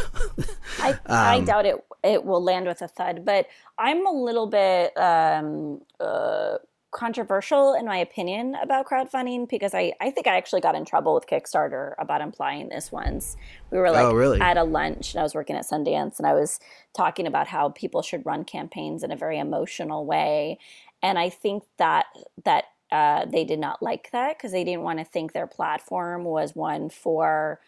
I, I doubt it it will land with a thud, but I'm a little bit um, uh, controversial in my opinion about crowdfunding because I, I think I actually got in trouble with Kickstarter about implying this once. We were like Oh, really? at a lunch and I was working at Sundance and I was talking about how people should run campaigns in a very emotional way. And I think that that uh, they did not like that because they didn't want to think their platform was one for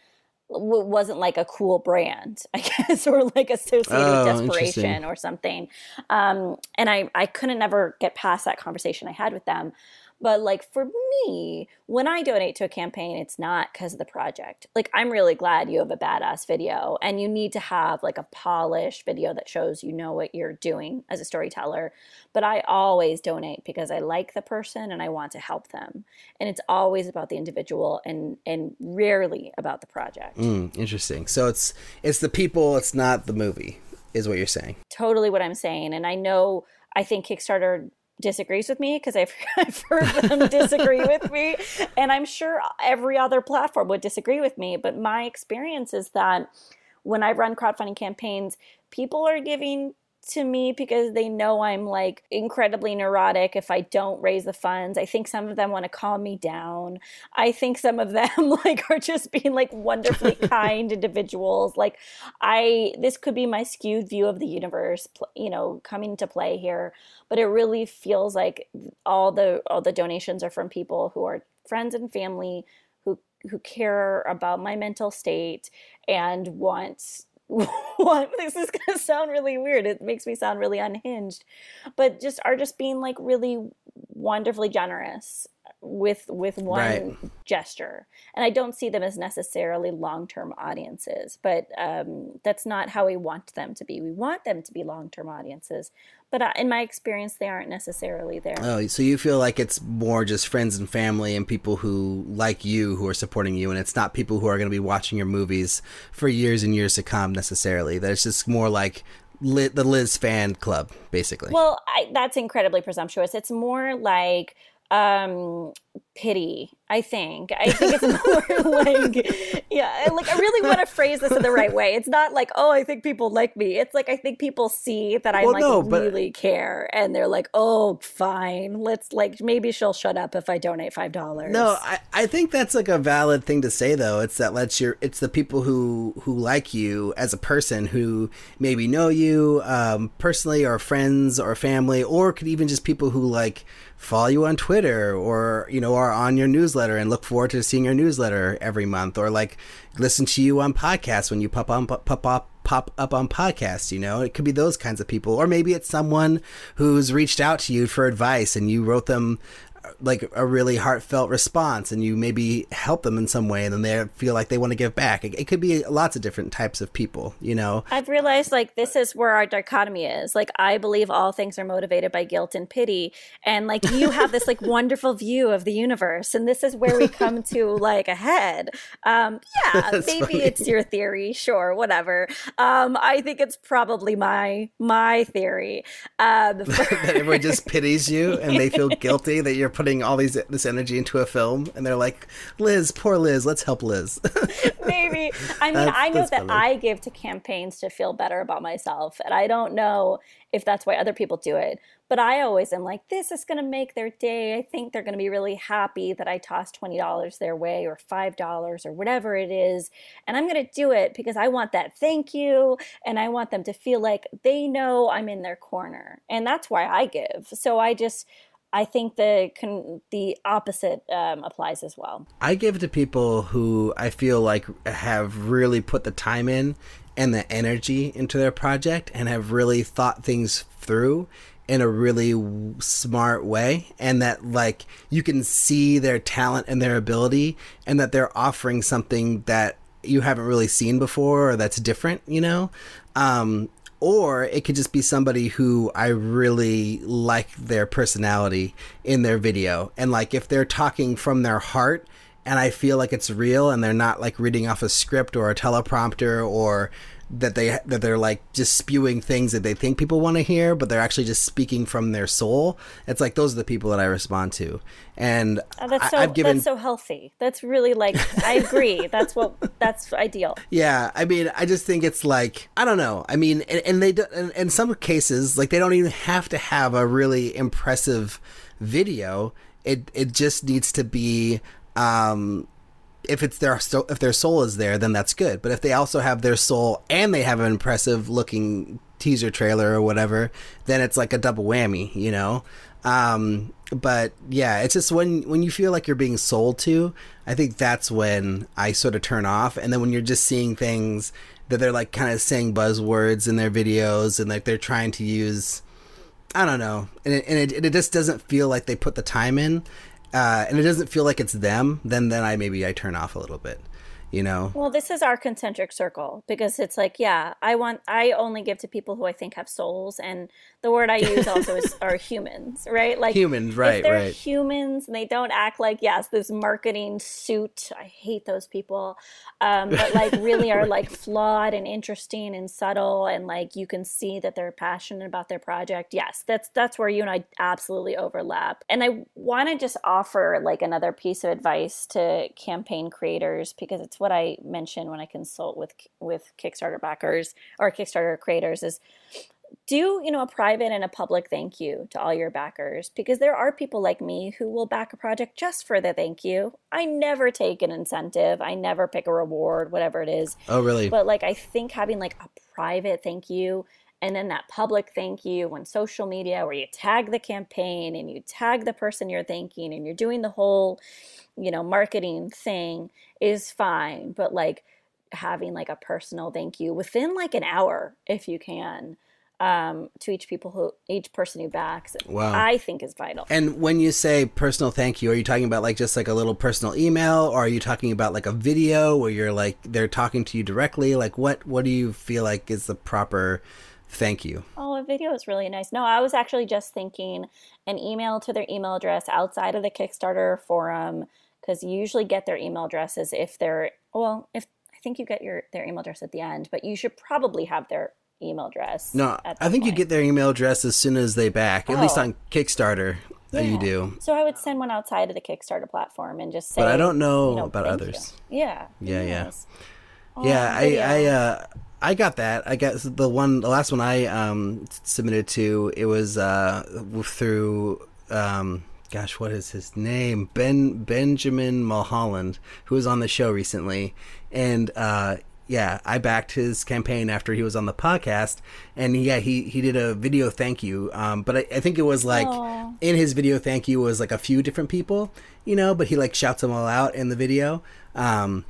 w- wasn't like a cool brand, I guess, or like associated Oh, with desperation or something. Um, and I, I couldn't never get past that conversation I had with them. But like for me, when I donate to a campaign, it's not because of the project. Like I'm really glad you have a badass video and you need to have like a polished video that shows you know what you're doing as a storyteller. But I always donate because I like the person and I want to help them. And it's always about the individual and and rarely about the project. Mm, interesting. So it's it's the people, it's not the movie, is what you're saying. totally what I'm saying. And I know, I think Kickstarter disagrees with me because I've, I've heard them disagree with me. And I'm sure every other platform would disagree with me. But my experience is that when I run crowdfunding campaigns, people are giving to me because they know I'm like incredibly neurotic if I don't raise the funds. I think some of them want to calm me down. I think some of them like are just being like wonderfully kind individuals. Like I this could be my skewed view of the universe, you know, coming into play here, but it really feels like all the all the donations are from people who are friends and family who who care about my mental state and want what? This is going to sound really weird. It makes me sound really unhinged. But just are just being like really wonderfully generous with with one Right. gesture and i don't see them as necessarily long-term audiences but um, that's not how we want them to be we want them to be long-term audiences but uh, in my experience they aren't necessarily there Oh, so you feel like it's more just friends and family and people who like you who are supporting you, and it's not people who are going to be watching your movies for years and years to come necessarily. That it's just more like Li- the Liz fan club, basically. Well, I, that's incredibly presumptuous. It's more like um pity i think. I think it's more like yeah I- like i really want to phrase this in the right way. It's not like oh i think people like me. It's like i think people see that i Well, like no, but- really care and they're like oh fine. Let's like maybe she'll shut up if i donate five dollars. No, I, I think that's like a valid thing to say though. It's that lets your it's the people who who like you as a person who maybe know you um, personally or friends or family or could even just people who like follow you on Twitter or you know are on your newsletter and look forward to seeing your newsletter every month or like listen to you on podcasts when you pop on pop up pop up on podcasts you know? It could be those kinds of people. Or maybe it's someone who's reached out to you for advice and you wrote them like a really heartfelt response and you maybe help them in some way and then they feel like they want to give back it, it could be lots of different types of people you know I've realized like this is where our dichotomy is. Like I believe all things are motivated by guilt and pity, and like you have this like wonderful view of the universe, and this is where we come to like a head. Um, yeah, maybe funny. it's your theory, sure, whatever. Um, I think it's probably my my theory. Um, that everyone just pities you and they feel guilty that you're putting all these this energy into a film and they're like liz poor liz let's help liz. Maybe. I mean That's- i know that funny. i give to campaigns to feel better about myself and i don't know if that's why other people do it but i always am like this is going to make their day. I think they're going to be really happy that i tossed $20 their way or $5 or whatever it is and i'm going to do it because i want that thank you and i want them to feel like they know i'm in their corner and that's why i give. So i just i think the con- the opposite um, applies as well I give it to people who I feel like have really put the time in and the energy into their project and have really thought things through in a really w- smart way and that like you can see their talent and their ability and that they're offering something that you haven't really seen before or that's different, you know? Um or it could just be somebody who I really like their personality in their video. And like if they're talking from their heart and I feel like it's real and they're not like reading off a script or a teleprompter or that they that they're like just spewing things that they think people want to hear, but they're actually just speaking from their soul. It's like those are the people that I respond to, and Oh, that's I, so I've given that's so healthy. That's really like I agree. that's what that's ideal. Yeah, I mean, I just think it's like I don't know. I mean, and, and they do, in, in some cases, like they don't even have to have a really impressive video. It it just needs to be. Um, if it's their if their soul is there, then that's good. But if they also have their soul and they have an impressive looking teaser trailer or whatever, then it's like a double whammy, you know. Um, but yeah, it's just when when you feel like you're being sold to, I think that's when I sort of turn off. And then when you're just seeing things that they're like kind of saying buzzwords in their videos and like they're trying to use, I don't know, and it, and it, it just doesn't feel like they put the time in, uh, and it doesn't feel like it's them. Then then I maybe I turn off a little bit, you know. Well, this is our concentric circle because it's like, yeah, I want I only give to people who I think have souls and the word I use also is are humans, right? Like Humans, right, if they're right. humans and they don't act like yes, this marketing suit. I hate those people. Um, but like really are like flawed and interesting and subtle and like you can see that they're passionate about their project. Yes, that's that's where you and I absolutely overlap. And I want to just offer like another piece of advice to campaign creators because it's what I mention when I consult with with Kickstarter backers or Kickstarter creators is do you know a private and a public thank you to all your backers because there are people like me who will back a project just for the thank you. I never take an incentive. I never pick a reward whatever it is. Oh, really? but like i think having like a private thank you and then that public thank you on social media where you tag the campaign and you tag the person you're thanking and you're doing the whole you know marketing thing is fine but like having like a personal thank you within like an hour if you can um, to each people who each person who backs Wow. i think is vital And when you say personal thank you, are you talking about like just like a little personal email, or are you talking about like a video where you're like they're talking to you directly? Like what what do you feel like is the proper thank you? Oh, a video is really nice. No, I was actually just thinking an email to their email address outside of the Kickstarter forum because you usually get their email addresses if they're well, if I think you get your their email address at the end, but you should probably have their email address. No, at I think you get their email address as soon as they back. At least Oh. on Kickstarter, uh, you do. So I would send one outside of the Kickstarter platform and just say. But I don't know, you know, about thank you. others. Yeah. Yeah, yeah. Oh, yeah, I video. I uh I got that. I got the one the last one I um submitted to. It was uh through um gosh, what is his name? Ben Benjamin Mulholland, who was on the show recently, and uh yeah, I backed his campaign after he was on the podcast, and yeah, he he did a video thank you. Um, but I, I think it was like Aw. in his video thank you was like a few different people, you know, but he like shouts them all out in the video. Um,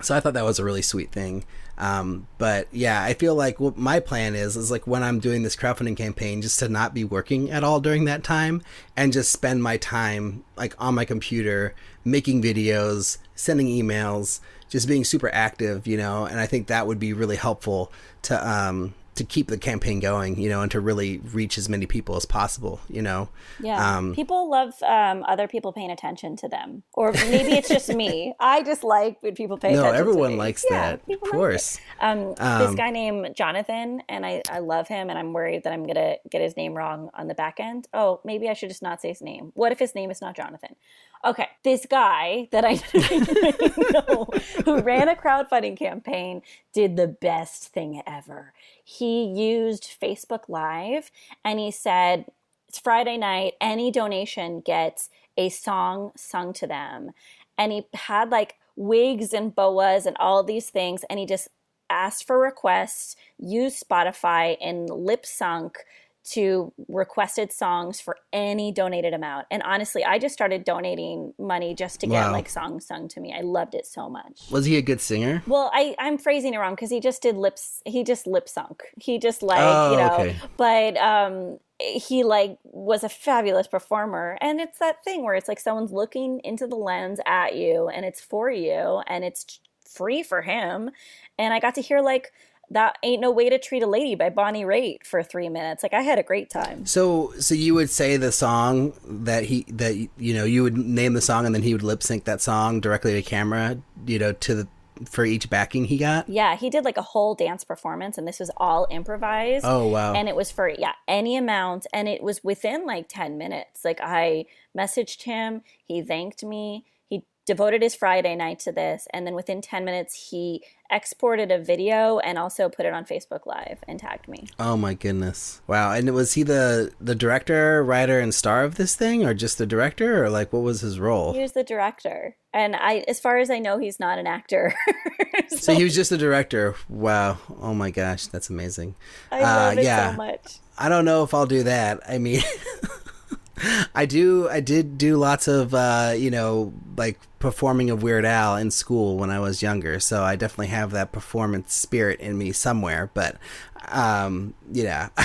so I thought that was a really sweet thing. Um, but yeah, I feel like what my plan is is like when I'm doing this crowdfunding campaign, just to not be working at all during that time and just spend my time like on my computer making videos, sending emails, just being super active, you know. And I think that would be really helpful to um, to keep the campaign going, you know, and to really reach as many people as possible, you know. Yeah. Um, people love um, other people paying attention to them. Or maybe it's just me. I just like when people pay no, attention. No, everyone likes Yeah, that, of like course. Um, Um, this guy named Jonathan, and I, I love him, and I'm worried that I'm going to get his name wrong on the back end. Oh, maybe I should just not say his name. What if his name is not Jonathan? Okay, this guy that I know who ran a crowdfunding campaign did the best thing ever. He used Facebook Live and he said, It's Friday night, any donation gets a song sung to them. And he had like wigs and boas and all these things, and he just asked for requests, used Spotify, and lip sunk to requested songs for any donated amount. And honestly, I just started donating money just to get Wow. like songs sung to me. I loved it so much. Was he a good singer? Well, I, I'm phrasing it wrong because he just did lips. He just lip sunk. He just like Oh, you know. okay. But um, he like was a fabulous performer, and it's that thing where it's like someone's looking into the lens at you, and it's for you, and it's free for him. And I got to hear like that ain't no way to treat a lady by Bonnie Raitt for three minutes. Like I had a great time. So, so you would say the song that he that you know you would name the song and then he would lip sync that song directly to camera, you know, to the for each backing he got? Yeah, he did like a whole dance performance, and this was all improvised. Oh wow! And it was for yeah any amount, and it was within like ten minutes. Like I messaged him, he thanked me, devoted his Friday night to this, and then within ten minutes he exported a video and also put it on Facebook Live and tagged me. Oh my goodness! Wow! And was he the the director, writer, and star of this thing, or just the director, or like what was his role? He was the director, and I, as far as I know, he's not an actor. so, so, he was just the director. Wow! Oh my gosh, that's amazing. I love uh, it yeah. so much. I don't know if I'll do that. I mean. I do. I did do lots of, uh, you know, like performing of Weird Al in school when I was younger. So I definitely have that performance spirit in me somewhere. But, um, yeah.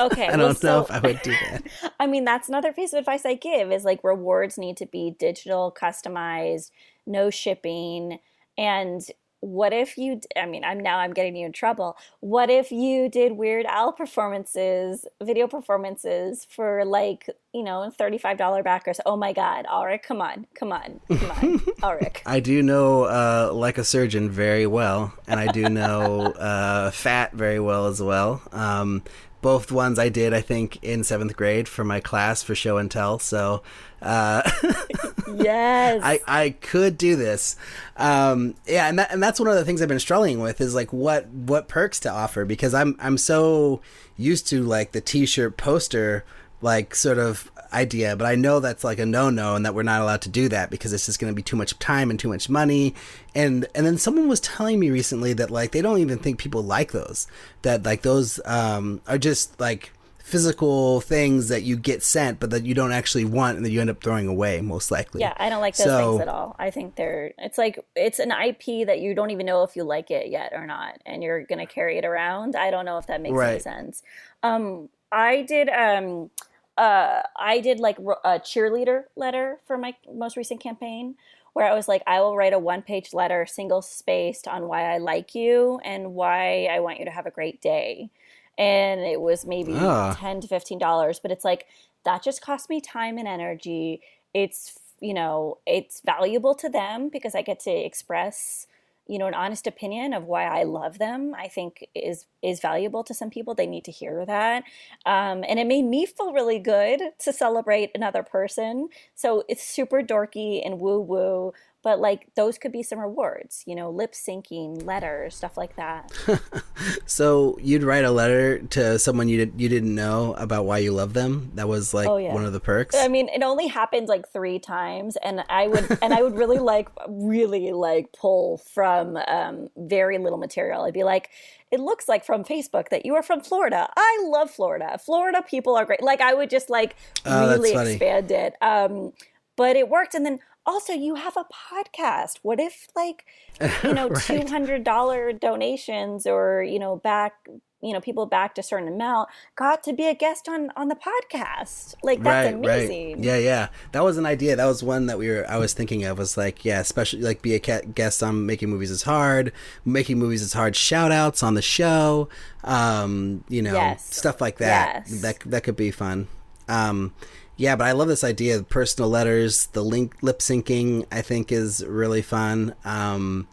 Okay. I don't well, know so, if I would do that. I mean, that's another piece of advice I give is like rewards need to be digital, customized, no shipping, and what if you i mean i'm now i'm getting you in trouble. What if you did Weird Al performances video performances for like you know $35 backers? Oh my god Alrik come on come on come on Alrik i do know uh, like a surgeon very well and i do know uh, fat very well as well. Um, both ones I did, I think, in seventh grade for my class for show and tell. So, uh, yes, I, I could do this. Um, yeah, and that, and that's one of the things I've been struggling with is like what what perks to offer because I'm I'm so used to like the t-shirt poster like sort of idea, but I know that's like a no no and that we're not allowed to do that because it's just going to be too much time and too much money. And and then someone was telling me recently that like they don't even think people like those. That like those um, are just like physical things that you get sent but that you don't actually want and that you end up throwing away most likely. Yeah, I don't like those so, things at all. I think they're it's like it's an IP that you don't even know if you like it yet or not and you're going to carry it around. I don't know if that makes right. any sense. Um I did um uh, I did like a cheerleader letter for my most recent campaign where I was like, I will write a one page letter, single spaced, on why I like you and why I want you to have a great day. And it was maybe ah. 10 to $15, but it's like, that just cost me time and energy. It's, you know, it's valuable to them because I get to express you know an honest opinion of why i love them i think is is valuable to some people they need to hear that um, and it made me feel really good to celebrate another person so it's super dorky and woo woo but like those could be some rewards you know lip syncing letters stuff like that so you'd write a letter to someone you did, you didn't know about why you love them that was like oh, yeah. one of the perks i mean it only happened like three times and i would and i would really like really like pull from um, very little material i'd be like it looks like from Facebook that you are from Florida. I love Florida. Florida people are great. Like I would just like oh, really expand it. Um, but it worked. And then also you have a podcast what if like you know right. $200 donations or you know back you know people backed a certain amount got to be a guest on on the podcast like that's right, amazing right. yeah yeah that was an idea that was one that we were i was thinking of was like yeah especially like be a guest on making movies is hard making movies is hard shout outs on the show um you know yes. stuff like that yes. that that could be fun um yeah, but I love this idea of personal letters. The link lip syncing, I think, is really fun. Um,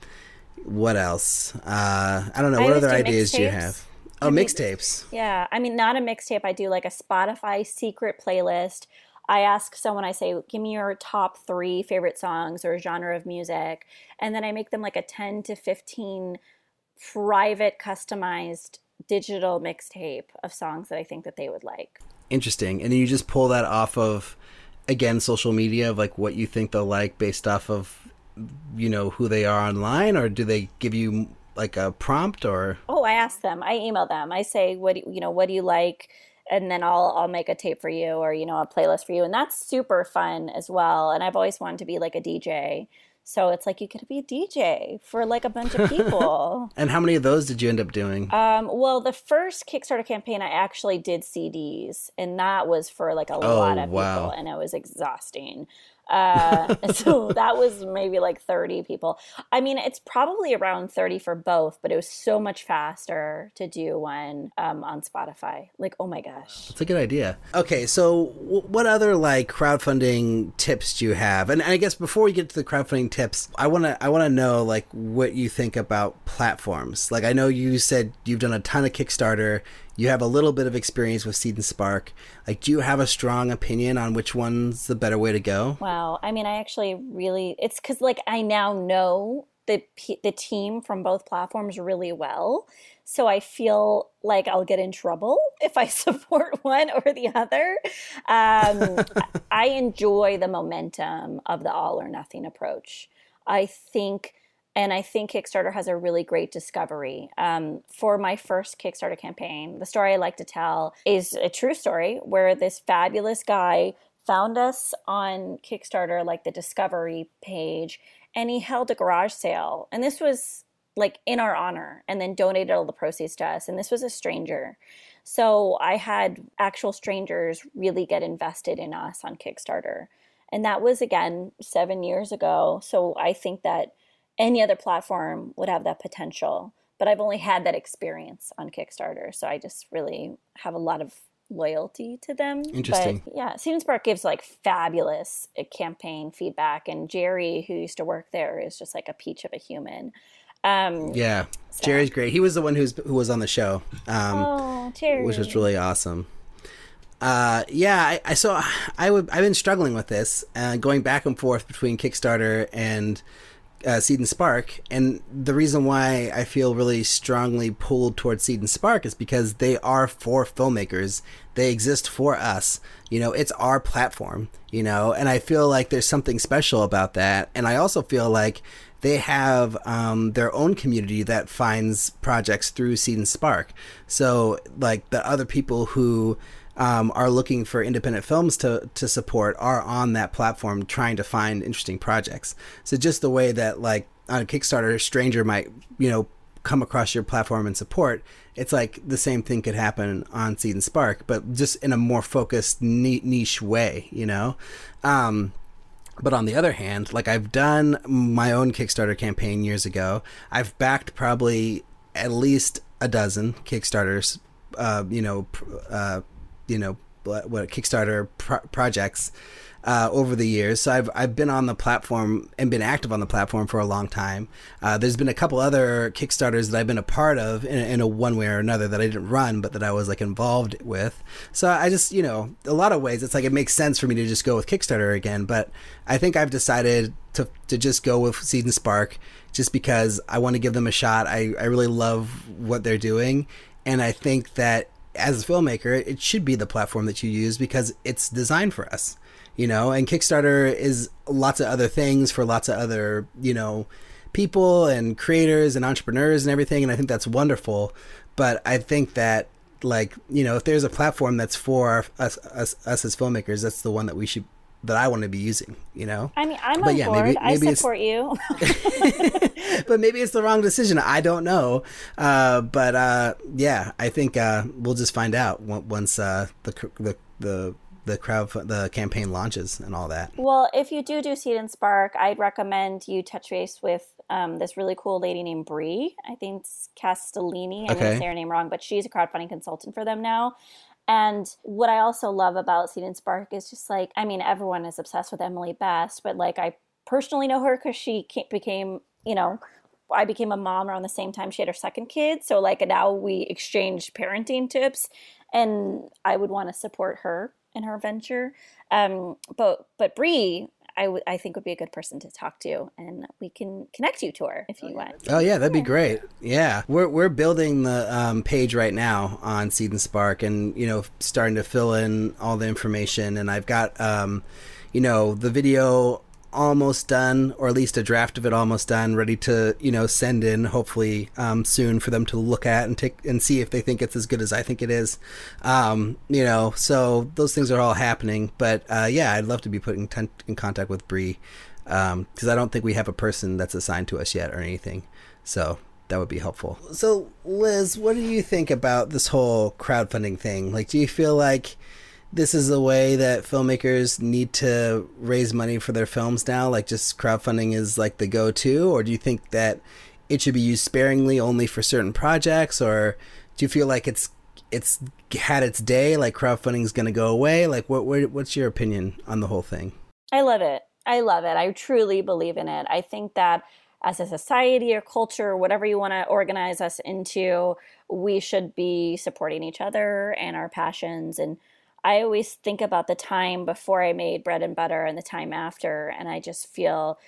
what else? Uh, I don't know. I what other do ideas do you have? Oh, mixtapes. Yeah, I mean, not a mixtape. I do like a Spotify secret playlist. I ask someone, I say, give me your top three favorite songs or genre of music. And then I make them like a 10 to 15 private, customized digital mixtape of songs that I think that they would like interesting. And then you just pull that off of again social media of like what you think they'll like based off of you know who they are online, or do they give you like a prompt or? Oh, I ask them. I email them. I say, what do, you know? What do you like? and then I'll I'll make a tape for you or you know a playlist for you and that's super fun as well and I've always wanted to be like a DJ so it's like you could be a DJ for like a bunch of people. and how many of those did you end up doing? Um, well, the first Kickstarter campaign, I actually did CDs, and that was for like a oh, lot of wow. people, and it was exhausting. Uh, so that was maybe like 30 people. I mean, it's probably around 30 for both, but it was so much faster to do one um, on Spotify. Like, oh my gosh. That's a good idea. Okay, so w- what other like crowdfunding tips do you have? And I guess before we get to the crowdfunding tips. I want to I want to know like what you think about platforms. Like I know you said you've done a ton of Kickstarter. You have a little bit of experience with Seed and Spark. Like do you have a strong opinion on which one's the better way to go? Wow. I mean, I actually really it's cuz like I now know the the team from both platforms really well. So I feel like I'll get in trouble if I support one or the other. Um, I enjoy the momentum of the all or nothing approach. I think, and I think Kickstarter has a really great discovery. Um, for my first Kickstarter campaign, the story I like to tell is a true story where this fabulous guy found us on Kickstarter, like the discovery page, and he held a garage sale. And this was like in our honor and then donated all the proceeds to us. And this was a stranger. So I had actual strangers really get invested in us on Kickstarter. And that was again seven years ago. So I think that any other platform would have that potential. But I've only had that experience on Kickstarter. So I just really have a lot of loyalty to them. Interesting. But yeah, and Spark gives like fabulous uh, campaign feedback, and Jerry, who used to work there, is just like a peach of a human. Um, yeah, so. Jerry's great. He was the one who's who was on the show, um, oh, Jerry. which was really awesome. Uh, yeah, I, I so I would I've been struggling with this, uh, going back and forth between Kickstarter and uh, Seed and Spark, and the reason why I feel really strongly pulled towards Seed and Spark is because they are for filmmakers. They exist for us. You know, it's our platform. You know, and I feel like there's something special about that, and I also feel like they have um, their own community that finds projects through Seed and Spark. So, like the other people who um, are looking for independent films to to support are on that platform trying to find interesting projects. So, just the way that like on Kickstarter, a stranger might you know come across your platform and support, it's like the same thing could happen on Seed and Spark, but just in a more focused niche way, you know. Um, but on the other hand, like I've done my own Kickstarter campaign years ago. I've backed probably at least a dozen Kickstarters, uh, you know, uh, you know, what, Kickstarter pro- projects uh, over the years. So I've I've been on the platform and been active on the platform for a long time. Uh, there's been a couple other Kickstarters that I've been a part of in, in, a one way or another that I didn't run, but that I was like involved with. So I just you know a lot of ways it's like it makes sense for me to just go with Kickstarter again. But I think I've decided to to just go with Seed and Spark just because I want to give them a shot. I I really love what they're doing, and I think that as a filmmaker, it should be the platform that you use because it's designed for us you know? And kickstarter is lots of other things for lots of other you know people and creators and entrepreneurs and everything and i think that's wonderful. But i think that like you know if there's a platform that's for us us, us as filmmakers that's the one that we should that I want to be using, you know. I mean, I'm but on yeah, board. Maybe, maybe I support you. but maybe it's the wrong decision. I don't know. Uh, but uh, yeah, I think uh, we'll just find out once uh, the the the the crowd the campaign launches and all that. Well, if you do do Seed and Spark, I'd recommend you touch base with um, this really cool lady named Bree. I think it's Castellini. I'm okay. going to say her name wrong, but she's a crowdfunding consultant for them now. And what I also love about Seed and Spark is just like, I mean, everyone is obsessed with Emily Best, but like I personally know her because she became, you know, I became a mom around the same time she had her second kid. So like now we exchange parenting tips and I would want to support her in her venture. Um, but but Bree, I, w- I think would be a good person to talk to, and we can connect you to her if you want. Oh yeah, that'd be great. Yeah, we're we're building the um, page right now on Seed and Spark, and you know, starting to fill in all the information, and I've got. Um, you know the video almost done, or at least a draft of it almost done, ready to you know send in hopefully um, soon for them to look at and take and see if they think it's as good as I think it is. Um, you know, so those things are all happening. But uh, yeah, I'd love to be put in, in contact with Bree because um, I don't think we have a person that's assigned to us yet or anything. So that would be helpful. So, Liz, what do you think about this whole crowdfunding thing? Like, do you feel like this is the way that filmmakers need to raise money for their films now? Like, just crowdfunding is like the go to? Or do you think that it should be used sparingly only for certain projects? Or do you feel like it's it's had its day like crowdfunding is going to go away like what, what what's your opinion on the whole thing i love it I love it. I truly believe in it. I think that as a society or culture, whatever you want to organize us into, we should be supporting each other and our passions. And I always think about the time before I made bread and butter and the time after, and I just feel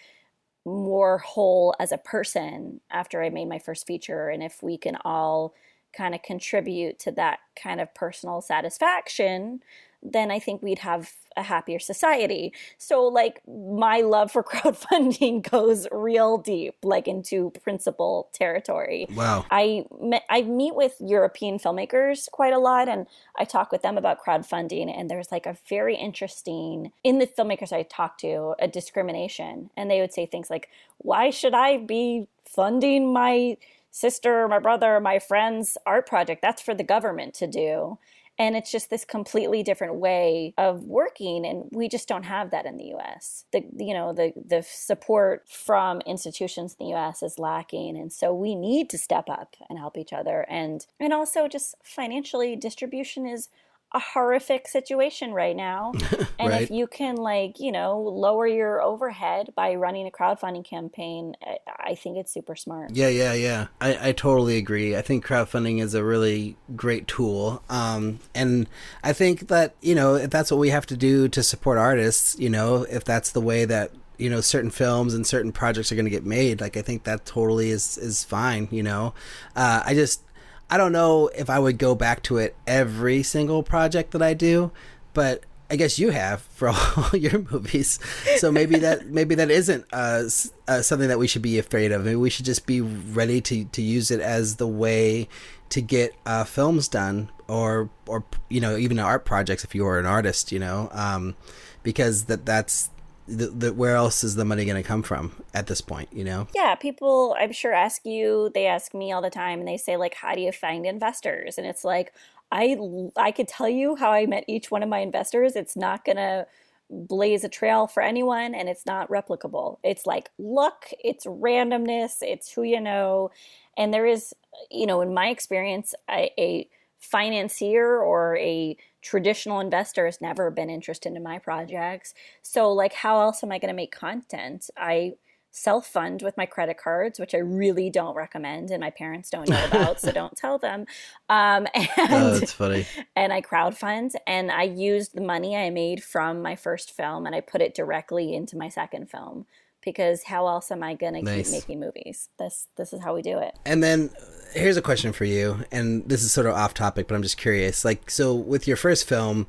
more whole as a person after I made my first feature. And if we can all kind of contribute to that kind of personal satisfaction, then I think we'd have a happier society. So, like, my love for crowdfunding goes real deep, like into principle territory. Wow. I I meet with European filmmakers quite a lot, and I talk with them about crowdfunding. And there's like a very interesting in the filmmakers I talk to a discrimination, and they would say things like, "Why should I be funding my?" sister, my brother, my friend's art project. That's for the government to do. And it's just this completely different way of working. And we just don't have that in the US. The, you know, the, the support from institutions in the US is lacking. And so we need to step up and help each other. And, and also just financially distribution is a horrific situation right now. And Right. if you can, like, you know, lower your overhead by running a crowdfunding campaign, I, I think it's super smart. Yeah, yeah, yeah. I, I totally agree. I think crowdfunding is a really great tool. Um, and I think that, you know, if that's what we have to do to support artists, you know, if that's the way that, you know, certain films and certain projects are going to get made, like, I think that totally is, is fine, you know. Uh, I just, I don't know if I would go back to it every single project that I do, but I guess you have for all your movies. So maybe that maybe that isn't uh, uh, something that we should be afraid of. Maybe we should just be ready to, to use it as the way to get uh, films done, or or you know even art projects if you are an artist, you know, um, because that that's the, the, where else is the money going to come from at this point, you know? Yeah, people I'm sure ask you, they ask me all the time and they say like how do you find investors? And it's like I I could tell you how I met each one of my investors. It's not going to blaze a trail for anyone and it's not replicable. It's like luck, it's randomness, it's who you know. And there is, you know, in my experience, a financier or a traditional investor has never been interested in my projects. So, like, how else am I going to make content? I self fund with my credit cards, which I really don't recommend, and my parents don't know about, so don't tell them. Um, and Oh, that's funny. and I crowdfund, and I used the money I made from my first film, and I put it directly into my second film. Because how else am I going to Nice. keep making movies? This this is how we do it. And then here's a question for you, and this is sort of off topic, but I'm just curious. Like, so with your first film,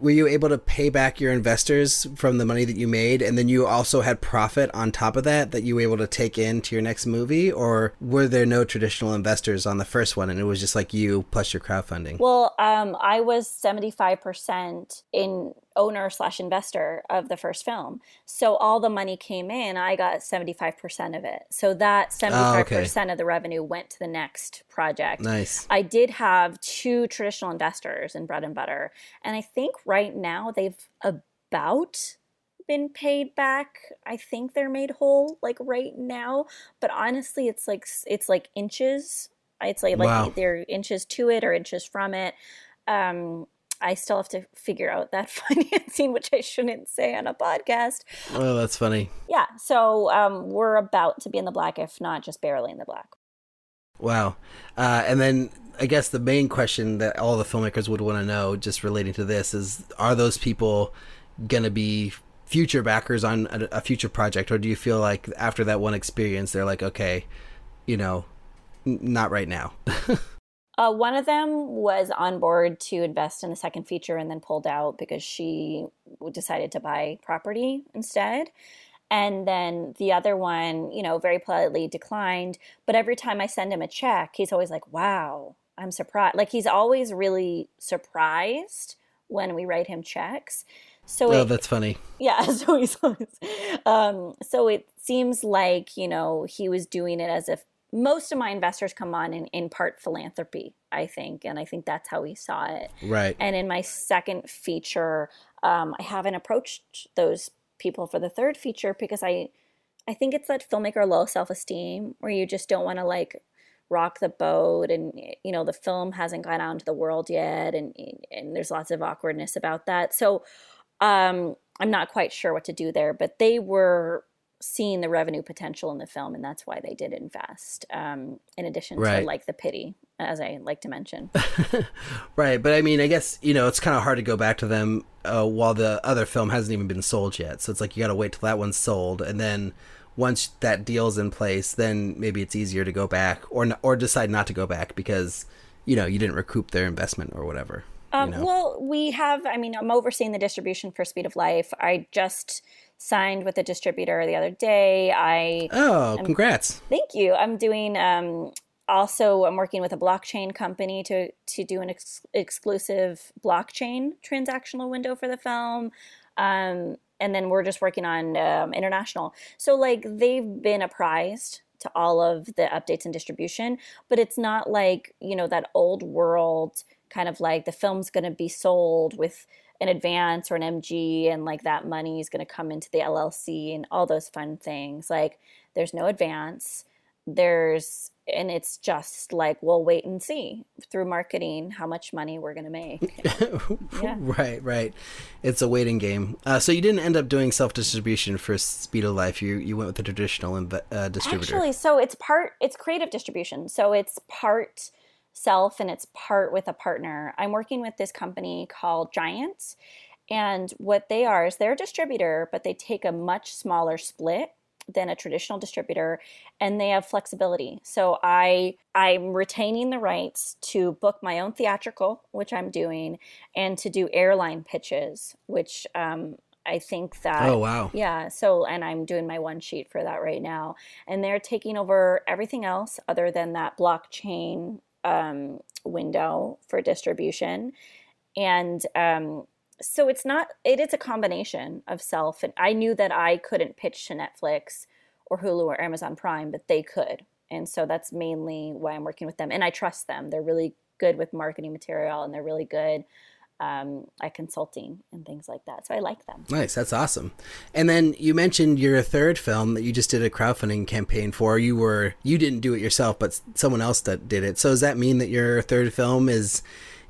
were you able to pay back your investors from the money that you made, and then you also had profit on top of that that you were able to take into your next movie, or were there no traditional investors on the first one, and it was just like you plus your crowdfunding? Well, um, I was 75% in owner slash investor of the first film. So all the money came in, I got 75% of it. So that 75% of the revenue went to the next project. nice. I did have two traditional investors in bread and butter. And I think right now they've about been paid back. I think they're made whole like right now, but honestly it's like it's like inches. It's like like they're inches to it or inches from it. Um I still have to figure out that financing, which I shouldn't say on a podcast. Oh, that's funny. Yeah, so um, we're about to be in the black, if not just barely in the black. Wow. Uh, and then I guess the main question that all the filmmakers would want to know, just relating to this, is are those people going to be future backers on a, a future project? Or do you feel like after that one experience, they're like, okay, you know, n- not right now? Uh, one of them was on board to invest in a second feature and then pulled out because she decided to buy property instead. And then the other one, you know, very politely declined. But every time I send him a check, he's always like, wow, I'm surprised. Like he's always really surprised when we write him checks. So oh, it, that's funny. yeah, so he's always, um, so it seems like you know he was doing it as if most of my investors come on in, in part philanthropy, I think, and I think that's how we saw it. Right. And in my second feature, um, I haven't approached those people for the third feature because I, I think it's that filmmaker low self esteem where you just don't want to like rock the boat and you know the film hasn't gone out into the world yet and and there's lots of awkwardness about that so um I'm not quite sure what to do there, but they were seeing the revenue potential in the film, and that's why they did invest. Um, in addition Right. to like the pity, as I like to mention. Right, but I mean, I guess you know it's kind of hard to go back to them uh, while the other film hasn't even been sold yet. So it's like you got to wait till that one's sold, and then once that deal's in place, then maybe it's easier to go back or n- or decide not to go back because you know you didn't recoup their investment or whatever. Um, you know? Well, we have, I mean, I'm overseeing the distribution for Speed of Life. I just signed with a distributor the other day. I oh, congrats! thank you. I'm doing, um, also, I'm working with a blockchain company to, to do an ex- exclusive blockchain transactional window for the film. Um, and then we're just working on um, international. So, like, they've been apprised to all of the updates and distribution, but it's not like, you know, that old world kind of like the film's going to be sold with an advance or an MG and like that money is going to come into the LLC and all those fun things. Like, there's no advance. There's, and it's just like, we'll wait and see through marketing how much money we're going to make. Yeah. right, right. It's a waiting game. Uh, so you didn't end up doing self distribution for Speed of Life. You you went with the traditional inve- uh, distributor. Actually, so it's part it's creative distribution. So it's part self and it's part with a partner. I'm working with this company called Giants, and what they are is they're a distributor, but they take a much smaller split than a traditional distributor and they have flexibility. So I I'm retaining the rights to book my own theatrical, which I'm doing, and to do airline pitches, which um, I think that oh wow. yeah, so and I'm doing my one sheet for that right now. And they're taking over everything else other than that blockchain um, window for distribution. And um, so it's not, it is a combination of self. And I knew that I couldn't pitch to Netflix or Hulu or Amazon Prime, but they could. And so that's mainly why I'm working with them. And I trust them. They're really good with marketing material and they're really good um, at consulting and things like that. So I like them. Nice, that's awesome. And then you mentioned your third film that you just did a crowdfunding campaign for. You were you didn't do it yourself, but someone else that did it. So does that mean that your third film is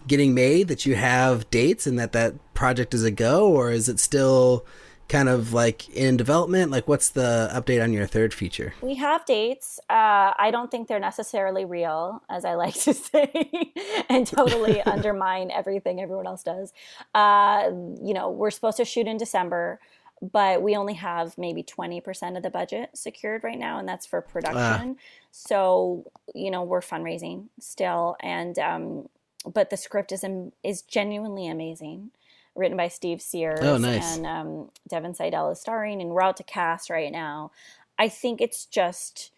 getting made? That you have dates and that that project is a go, or is it still kind of like in development? Like, what's the update on your third feature? We have dates. Uh, I don't think they're necessarily real, as I like to say, and totally undermine everything everyone else does. Uh, you know, we're supposed to shoot in December, but we only have maybe 20% of the budget secured right now, and that's for production. So, you know, we're fundraising still. And, um, but the script is, is genuinely amazing. Written by Steve Sears Oh, nice. and um, Devin Seidel is starring, and we're out to cast right now. I think it's just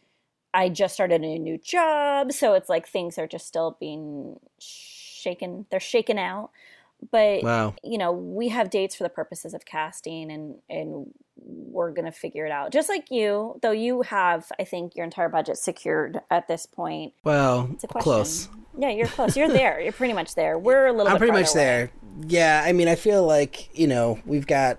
I just started a new job, so it's like things are just still being shaken. They're shaken out. But Wow. you know, we have dates for the purposes of casting and and we're going to figure it out. Just like you, though you have I think your entire budget secured at this point. Well, It's a question. close. Yeah, you're close. You're there. You're pretty much there. We're a little I'm bit pretty much away. there. Yeah, I mean, I feel like you know we've got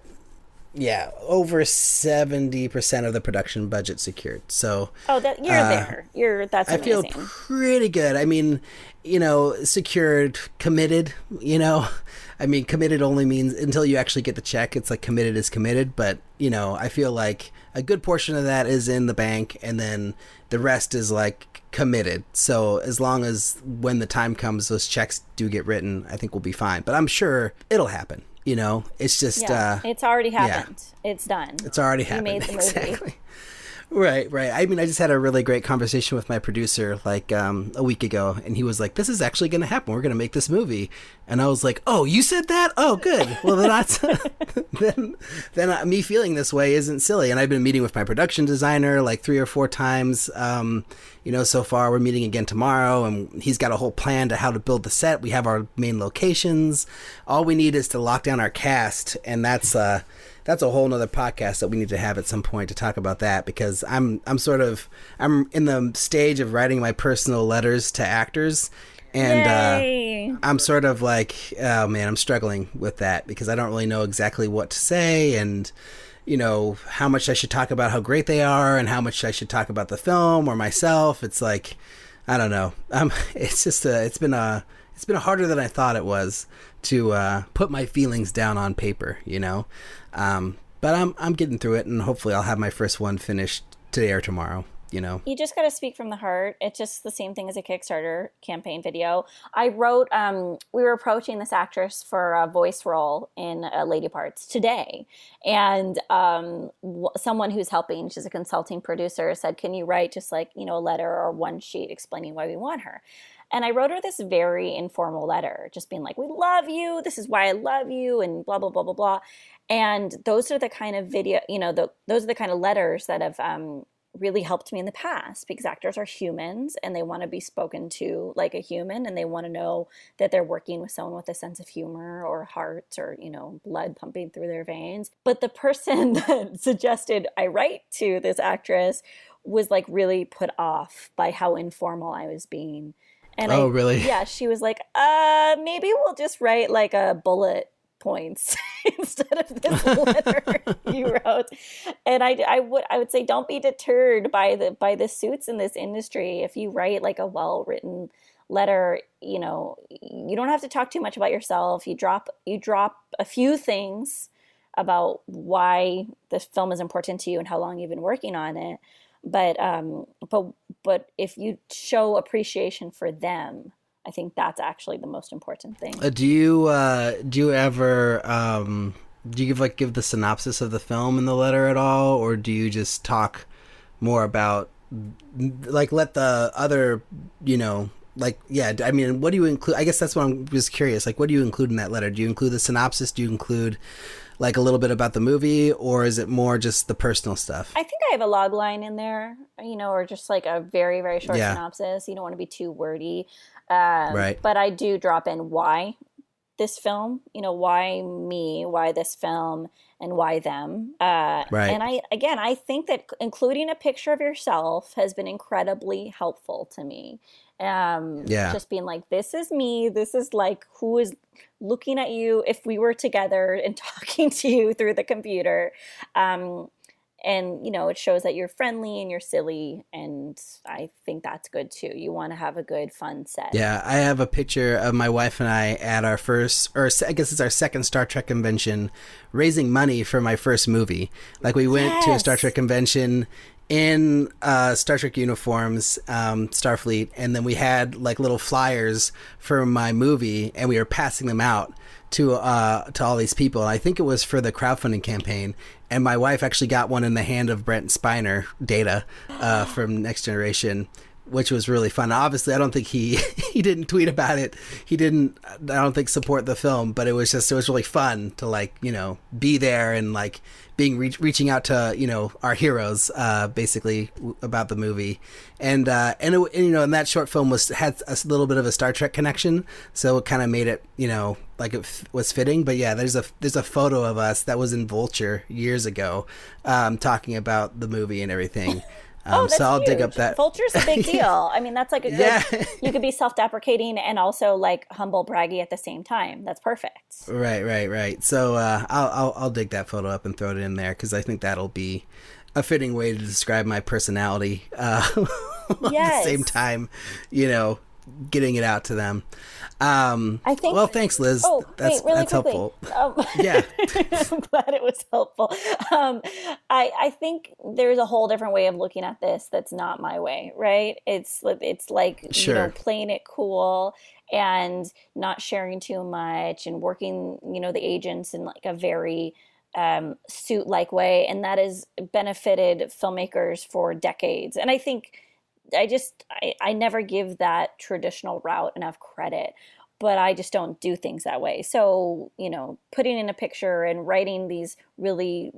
yeah over seventy percent of the production budget secured. So Oh, that you're Uh, there. You're that's I feel pretty good. I mean, you know, secured, committed. You know, I mean, committed only means until you actually get the check. It's like committed is committed. But you know, I feel like a good portion of that is in the bank, and then the rest is like committed. So as long as when the time comes, those checks do get written, I think we'll be fine. But I'm sure it'll happen. You know, it's just yeah, uh, it's already happened. It's done. it's already You happened. made the movie. exactly. Right, right. I mean, I just had a really great conversation with my producer like um, a week ago, and he was like, "This is actually going to happen. We're going to make this movie." And I was like, "Oh, you said that? Oh, good. Well, then that's then then me feeling this way isn't silly." And I've been meeting with my production designer like three or four times. Um, you know, so far we're meeting again tomorrow, and he's got a whole plan to how to build the set. We have our main locations. All we need is to lock down our cast, and that's. uh that's a whole nother podcast that we need to have at some point to talk about that because I'm I'm sort of I'm in the stage of writing my personal letters to actors and uh, I'm sort of like oh man I'm struggling with that because I don't really know exactly what to say and you know how much I should talk about how great they are and how much I should talk about the film or myself. It's like I don't know. Um it's just a, it's been a it's been harder than I thought it was to uh, put my feelings down on paper, you know. Um, but I'm I'm getting through it, and hopefully I'll have my first one finished today or tomorrow you know? You just got to speak from the heart. It's just the same thing as a kickstarter campaign video. I wrote um, we were approaching this actress for a voice role in uh, lady parts today. And um, w- someone who's helping she's a consulting producer said can you write just like you know a letter or one sheet explaining why we want her? And I wrote her this very informal letter, just being like, We love you. This is why I love you, and blah, blah, blah, blah, blah. And those are the kind of video, you know, the, those are the kind of letters that have um, really helped me in the past because actors are humans and they want to be spoken to like a human and they want to know that they're working with someone with a sense of humor or heart or you know blood pumping through their veins. But the person that suggested i write to this actress was like really put off by how informal i was being. And oh I, really? Yeah she was like uh maybe we'll just write like a bullet points instead of this letter you wrote. And I, I would I would say don't be deterred by the by the suits in this industry. If you write like a well written letter, you know, you don't have to talk too much about yourself. You drop you drop a few things about why this film is important to you and how long you've been working on it. But um, but but if you show appreciation for them, I think that's actually the most important thing. Uh, do you uh, do you ever um, do you give like give the synopsis of the film in the letter at all, or do you just talk more about like let the other you know like yeah i mean what do you include i guess that's what i'm just curious like what do you include in that letter? Do you include the synopsis? Do you include like a little bit about the movie or is it more just the personal stuff? I think i have a log line in there you know or just like a very very short yeah. synopsis. You don't want to be too wordy um, right. But I do drop in why this film, you know, why me, why this film, and why them. Uh, right. And I, again, I think that including a picture of yourself has been incredibly helpful to me. Um, yeah. Just being like, this is me. This is like who is looking at you if we were together and talking to you through the computer. Um, and you know it shows that you're friendly and you're silly and i think that's good too. You want to have a good fun set. Yeah i have a picture of my wife and i at our first or i guess it's our second star trek convention raising money for my first movie. Like we went yes. to a star trek convention in uh, Star Trek uniforms, um, Starfleet, and then we had like little flyers for my movie, and we were passing them out to uh, to all these people. I think it was for the crowdfunding campaign. And my wife actually got one in the hand of Brent Spiner, Data, uh, from Next Generation, which was really fun. Obviously, I don't think he he didn't tweet about it. He didn't. I don't think support the film, but it was just it was really fun to like you know be there and like being re- reaching out to you know our heroes uh, basically w- about the movie and uh, and, it, and, you know and that short film was had a little bit of a Star Trek connection so it kind of made it you know like it f- was fitting but yeah there's a there's a photo of us that was in Vulture years ago um, talking about the movie and everything um, oh, that's so I'll huge. dig up that. Vulture's a big deal. I mean, that's like a good. Yeah. you could be self-deprecating and also like humble braggy at the same time. That's perfect. Right, right, right. So uh, I'll, I'll I'll dig that photo up and throw it in there because I think that'll be a fitting way to describe my personality. Uh, yes. at the same time, you know, getting it out to them. Um, I think. Well, thanks, Liz. Oh, that's, wait, really that's quickly. helpful. Um, yeah, I'm glad it was helpful. Um, I I think there's a whole different way of looking at this. That's not my way, right? It's it's like sure. you know playing it cool and not sharing too much and working you know the agents in like a very um, suit like way, and that has benefited filmmakers for decades. And I think I just I, I never give that traditional route enough credit but I just don't do things that way. So, you know, putting in a picture and writing these really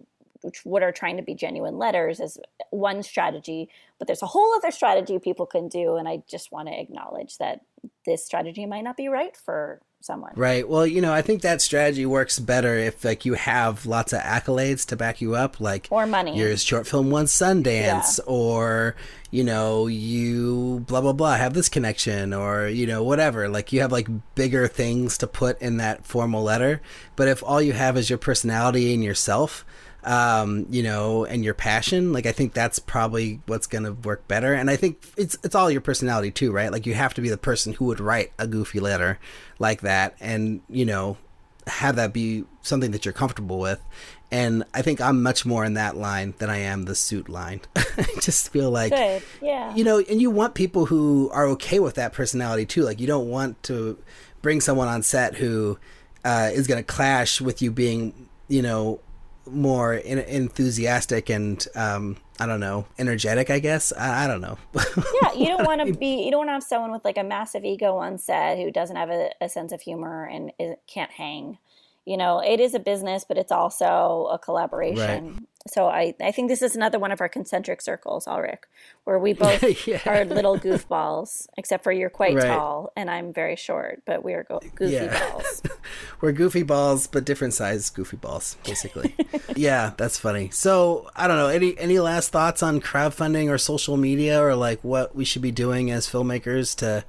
what are trying to be genuine letters is one strategy, but there's a whole other strategy people can do and I just want to acknowledge that this strategy might not be right for someone. Right. Well, you know, I think that strategy works better if like you have lots of accolades to back you up, like or money. Your short film won Sundance, yeah. or you know, you blah blah blah have this connection, or you know, whatever. Like you have like bigger things to put in that formal letter. But if all you have is your personality and yourself, um, you know, and your passion, like I think that's probably what's gonna work better. And I think it's it's all your personality too, right? Like you have to be the person who would write a goofy letter like that, and you know, have that be something that you're comfortable with. And I think I'm much more in that line than I am the suit line. I just feel like, Good. Yeah. you know, and you want people who are okay with that personality too. Like you don't want to bring someone on set who uh, is going to clash with you being, you know, more in- enthusiastic and um, I don't know, energetic. I guess I, I don't know. yeah, you don't want to be. You don't want to have someone with like a massive ego on set who doesn't have a, a sense of humor and is, can't hang. You know, it is a business, but it's also a collaboration. Right. So I, I think this is another one of our concentric circles, Alrik, where we both Yeah. are little goofballs, except for you're quite Right. tall and I'm very short, but we are go- goofy Yeah. balls. We're goofy balls, but different size goofy balls, basically. yeah, that's funny. So I don't know. Any any last thoughts on crowdfunding or social media, or like what we should be doing as filmmakers to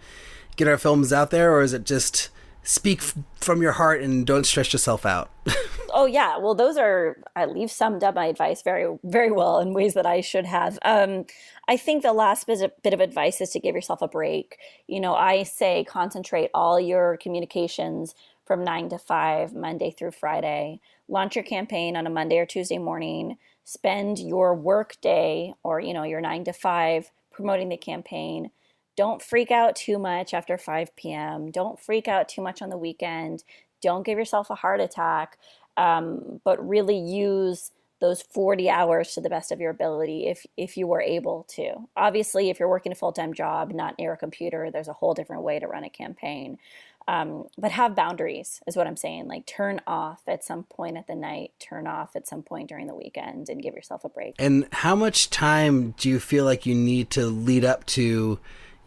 get our films out there, or is it just speak f- from your heart and don't stress yourself out? Oh yeah, well those are I leave summed up my advice very very well in ways that I should have. Um, I think the last bit of, bit of advice is to give yourself a break. You know, I say concentrate all your communications from nine to five, Monday through Friday. Launch your campaign on a Monday or Tuesday morning. Spend your work day or you know your nine to five promoting the campaign. Don't freak out too much after 5 p.m. Don't freak out too much on the weekend. Don't give yourself a heart attack um, but really use those 40 hours to the best of your ability if if you were able to obviously if you're working a full-time job not near a computer there's a whole different way to run a campaign um, but have boundaries is what i'm saying like turn off at some point at the night turn off at some point during the weekend and give yourself a break And how much time do you feel like you need to lead up to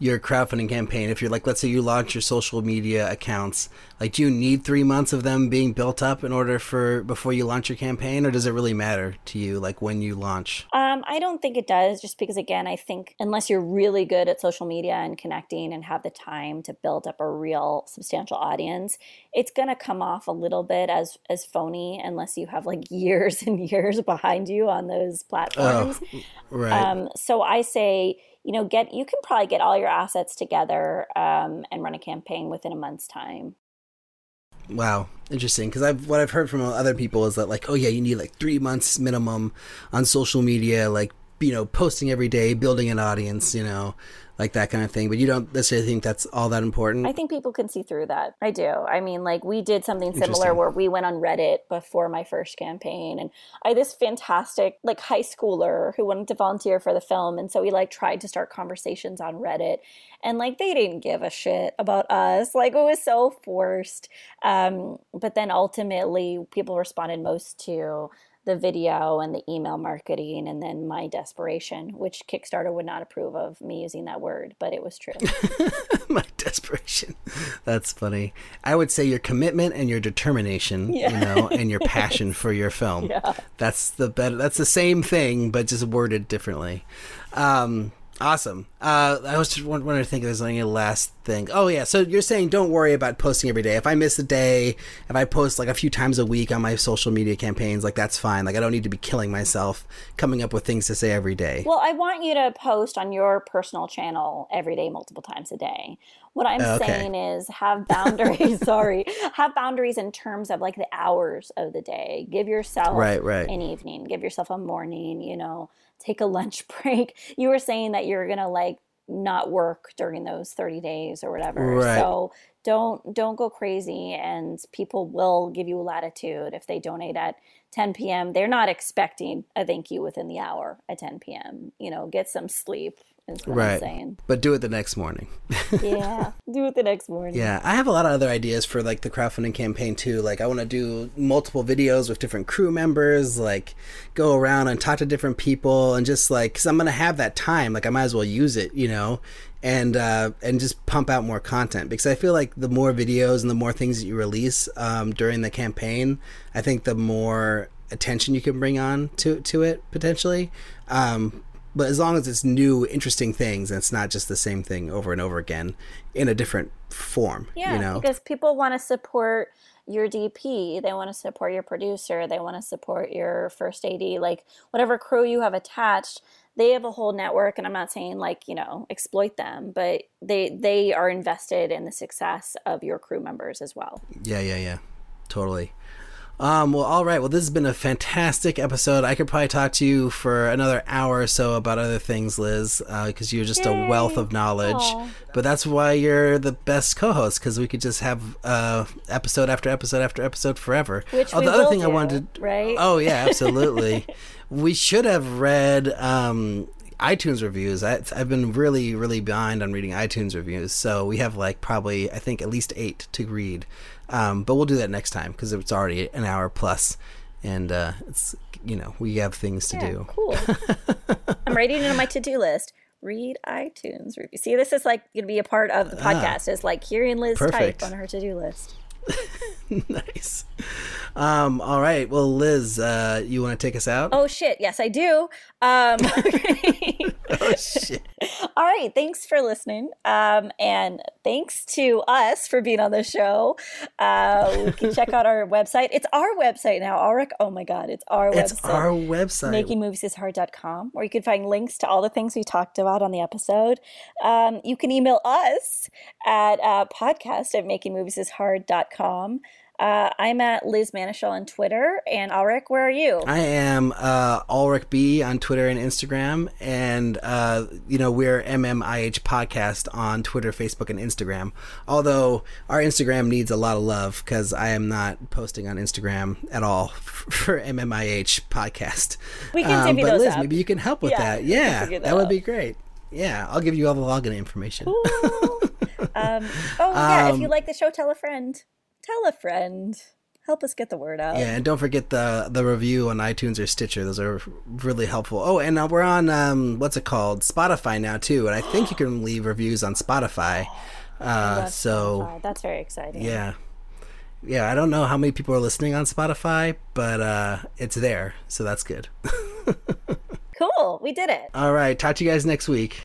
your crowdfunding campaign? If you're like, let's say you launch your social media accounts, like, do you need three months of them being built up in order for before you launch your campaign, or does it really matter to you, like when you launch? Um, I don't think it does, just because again, I think unless you're really good at social media and connecting and have the time to build up a real substantial audience, it's gonna come off a little bit as as phony unless you have like years and years behind you on those platforms. Right. Um, so I say, you know, get you can probably get all your assets together um, and run a campaign within a month's time. Wow, interesting. Because I've what I've heard from other people is that like, oh yeah, you need like three months minimum on social media, like you know, posting every day, building an audience, you know, like that kind of thing. But you don't necessarily think that's all that important. I think people can see through that. I do. I mean, like we did something similar where we went on Reddit before my first campaign, and I had this fantastic like high schooler who wanted to volunteer for the film, and so we like tried to start conversations on Reddit, and like they didn't give a shit about us. Like it was so forced. Um, but then ultimately, people responded most to the video and the email marketing and then my desperation which kickstarter would not approve of me using that word but it was true my desperation. That's funny. I would say your commitment and your determination, Yeah. you know, and your passion for your film. Yeah. That's the better. That's the same thing, but just worded differently. Um, awesome. Uh, I was just wondering to think if there's any last thing. Oh yeah. So you're saying don't worry about posting every day. If I miss a day, if I post like a few times a week on my social media campaigns, like that's fine. Like I don't need to be killing myself coming up with things to say every day. Well, I want you to post on your personal channel every day, multiple times a day. What I'm Okay. saying is have boundaries. sorry, have boundaries in terms of like the hours of the day. Give yourself Right, right. an evening. Give yourself a morning. You know, take a lunch break. You were saying that you're gonna like not work during those 30 days or whatever. Right. So don't don't go crazy and people will give you latitude if they donate at 10 p.m. They're not expecting a thank you within the hour at 10 p.m. You know, get some sleep is what I'm Right. saying. But do it the next morning. Yeah. Do it the next morning. Yeah, I have a lot of other ideas for like the crowdfunding campaign too. Like I want to do multiple videos with different crew members, like go around and talk to different people and just like cuz I'm going to have that time, like I might as well use it, you know, and uh and just pump out more content because I feel like the more videos and the more things that you release um during the campaign, I think the more attention you can bring on to to it potentially. Um but as long as it's new, interesting things, and it's not just the same thing over and over again in a different form, Yeah, you know. because people want to support your DP, they want to support your producer, they want to support your first AD, like whatever crew you have attached. They have a whole network, and I'm not saying like you know exploit them, but they they are invested in the success of your crew members as well. Yeah, yeah, yeah, totally. Um, well, all right. Well, this has been a fantastic episode. I could probably talk to you for another hour or so about other things, Liz, because uh, you're just Yay. a wealth of knowledge. Aww. But that's why you're the best co-host, because we could just have uh, episode after episode after episode forever. Which oh, the other thing do, I wanted, to, right? Oh yeah, absolutely. we should have read um, iTunes reviews. I, have been really, really behind on reading iTunes reviews, so we have like probably I think at least eight to read. Um, but we'll do that next time because it's already an hour plus, and uh, it's you know we have things to yeah, do. Cool. I'm writing it on my to do list. Read iTunes review. See, this is like going to be a part of the ah. podcast. Ah, is like hearing Liz perfect. type on her to do list. nice. Um, all right. Well, Liz, uh, you want to take us out? Oh shit! Yes, I do. Um, oh shit! all right. Thanks for listening, um, and thanks to us for being on the show. Uh, we can check out our website. It's our website now. Alrik. Oh my god, it's our it's website. our website. MakingMoviesIsHard.com, where you can find links to all the things we talked about on the episode. Um, you can email us at uh, podcast at MakingMoviesIsHard.com. Uh, I'm at Liz Manashil on Twitter. And Alrik, where are you? I am uh, Alrik B on Twitter and Instagram. And, uh, you know, we're MMIH Podcast on Twitter, Facebook, and Instagram. Although our Instagram needs a lot of love because I am not posting on Instagram at all for MMIH Podcast. We can um, But Liz, up. maybe you can help with yeah, that. Yeah, that, that would be great. Yeah, I'll give you all the login information. um, oh, yeah. Um, if you like the show, tell a friend tell a friend. Help us get the word out. Yeah, and don't forget the the review on iTunes or Stitcher. Those are really helpful. Oh, and we're on um, what's it called? Spotify now too, and I think you can leave reviews on Spotify. Uh, so Spotify. that's very exciting. Yeah, yeah. I don't know how many people are listening on Spotify, but uh, it's there, so that's good. cool. We did it. All right. Talk to you guys next week.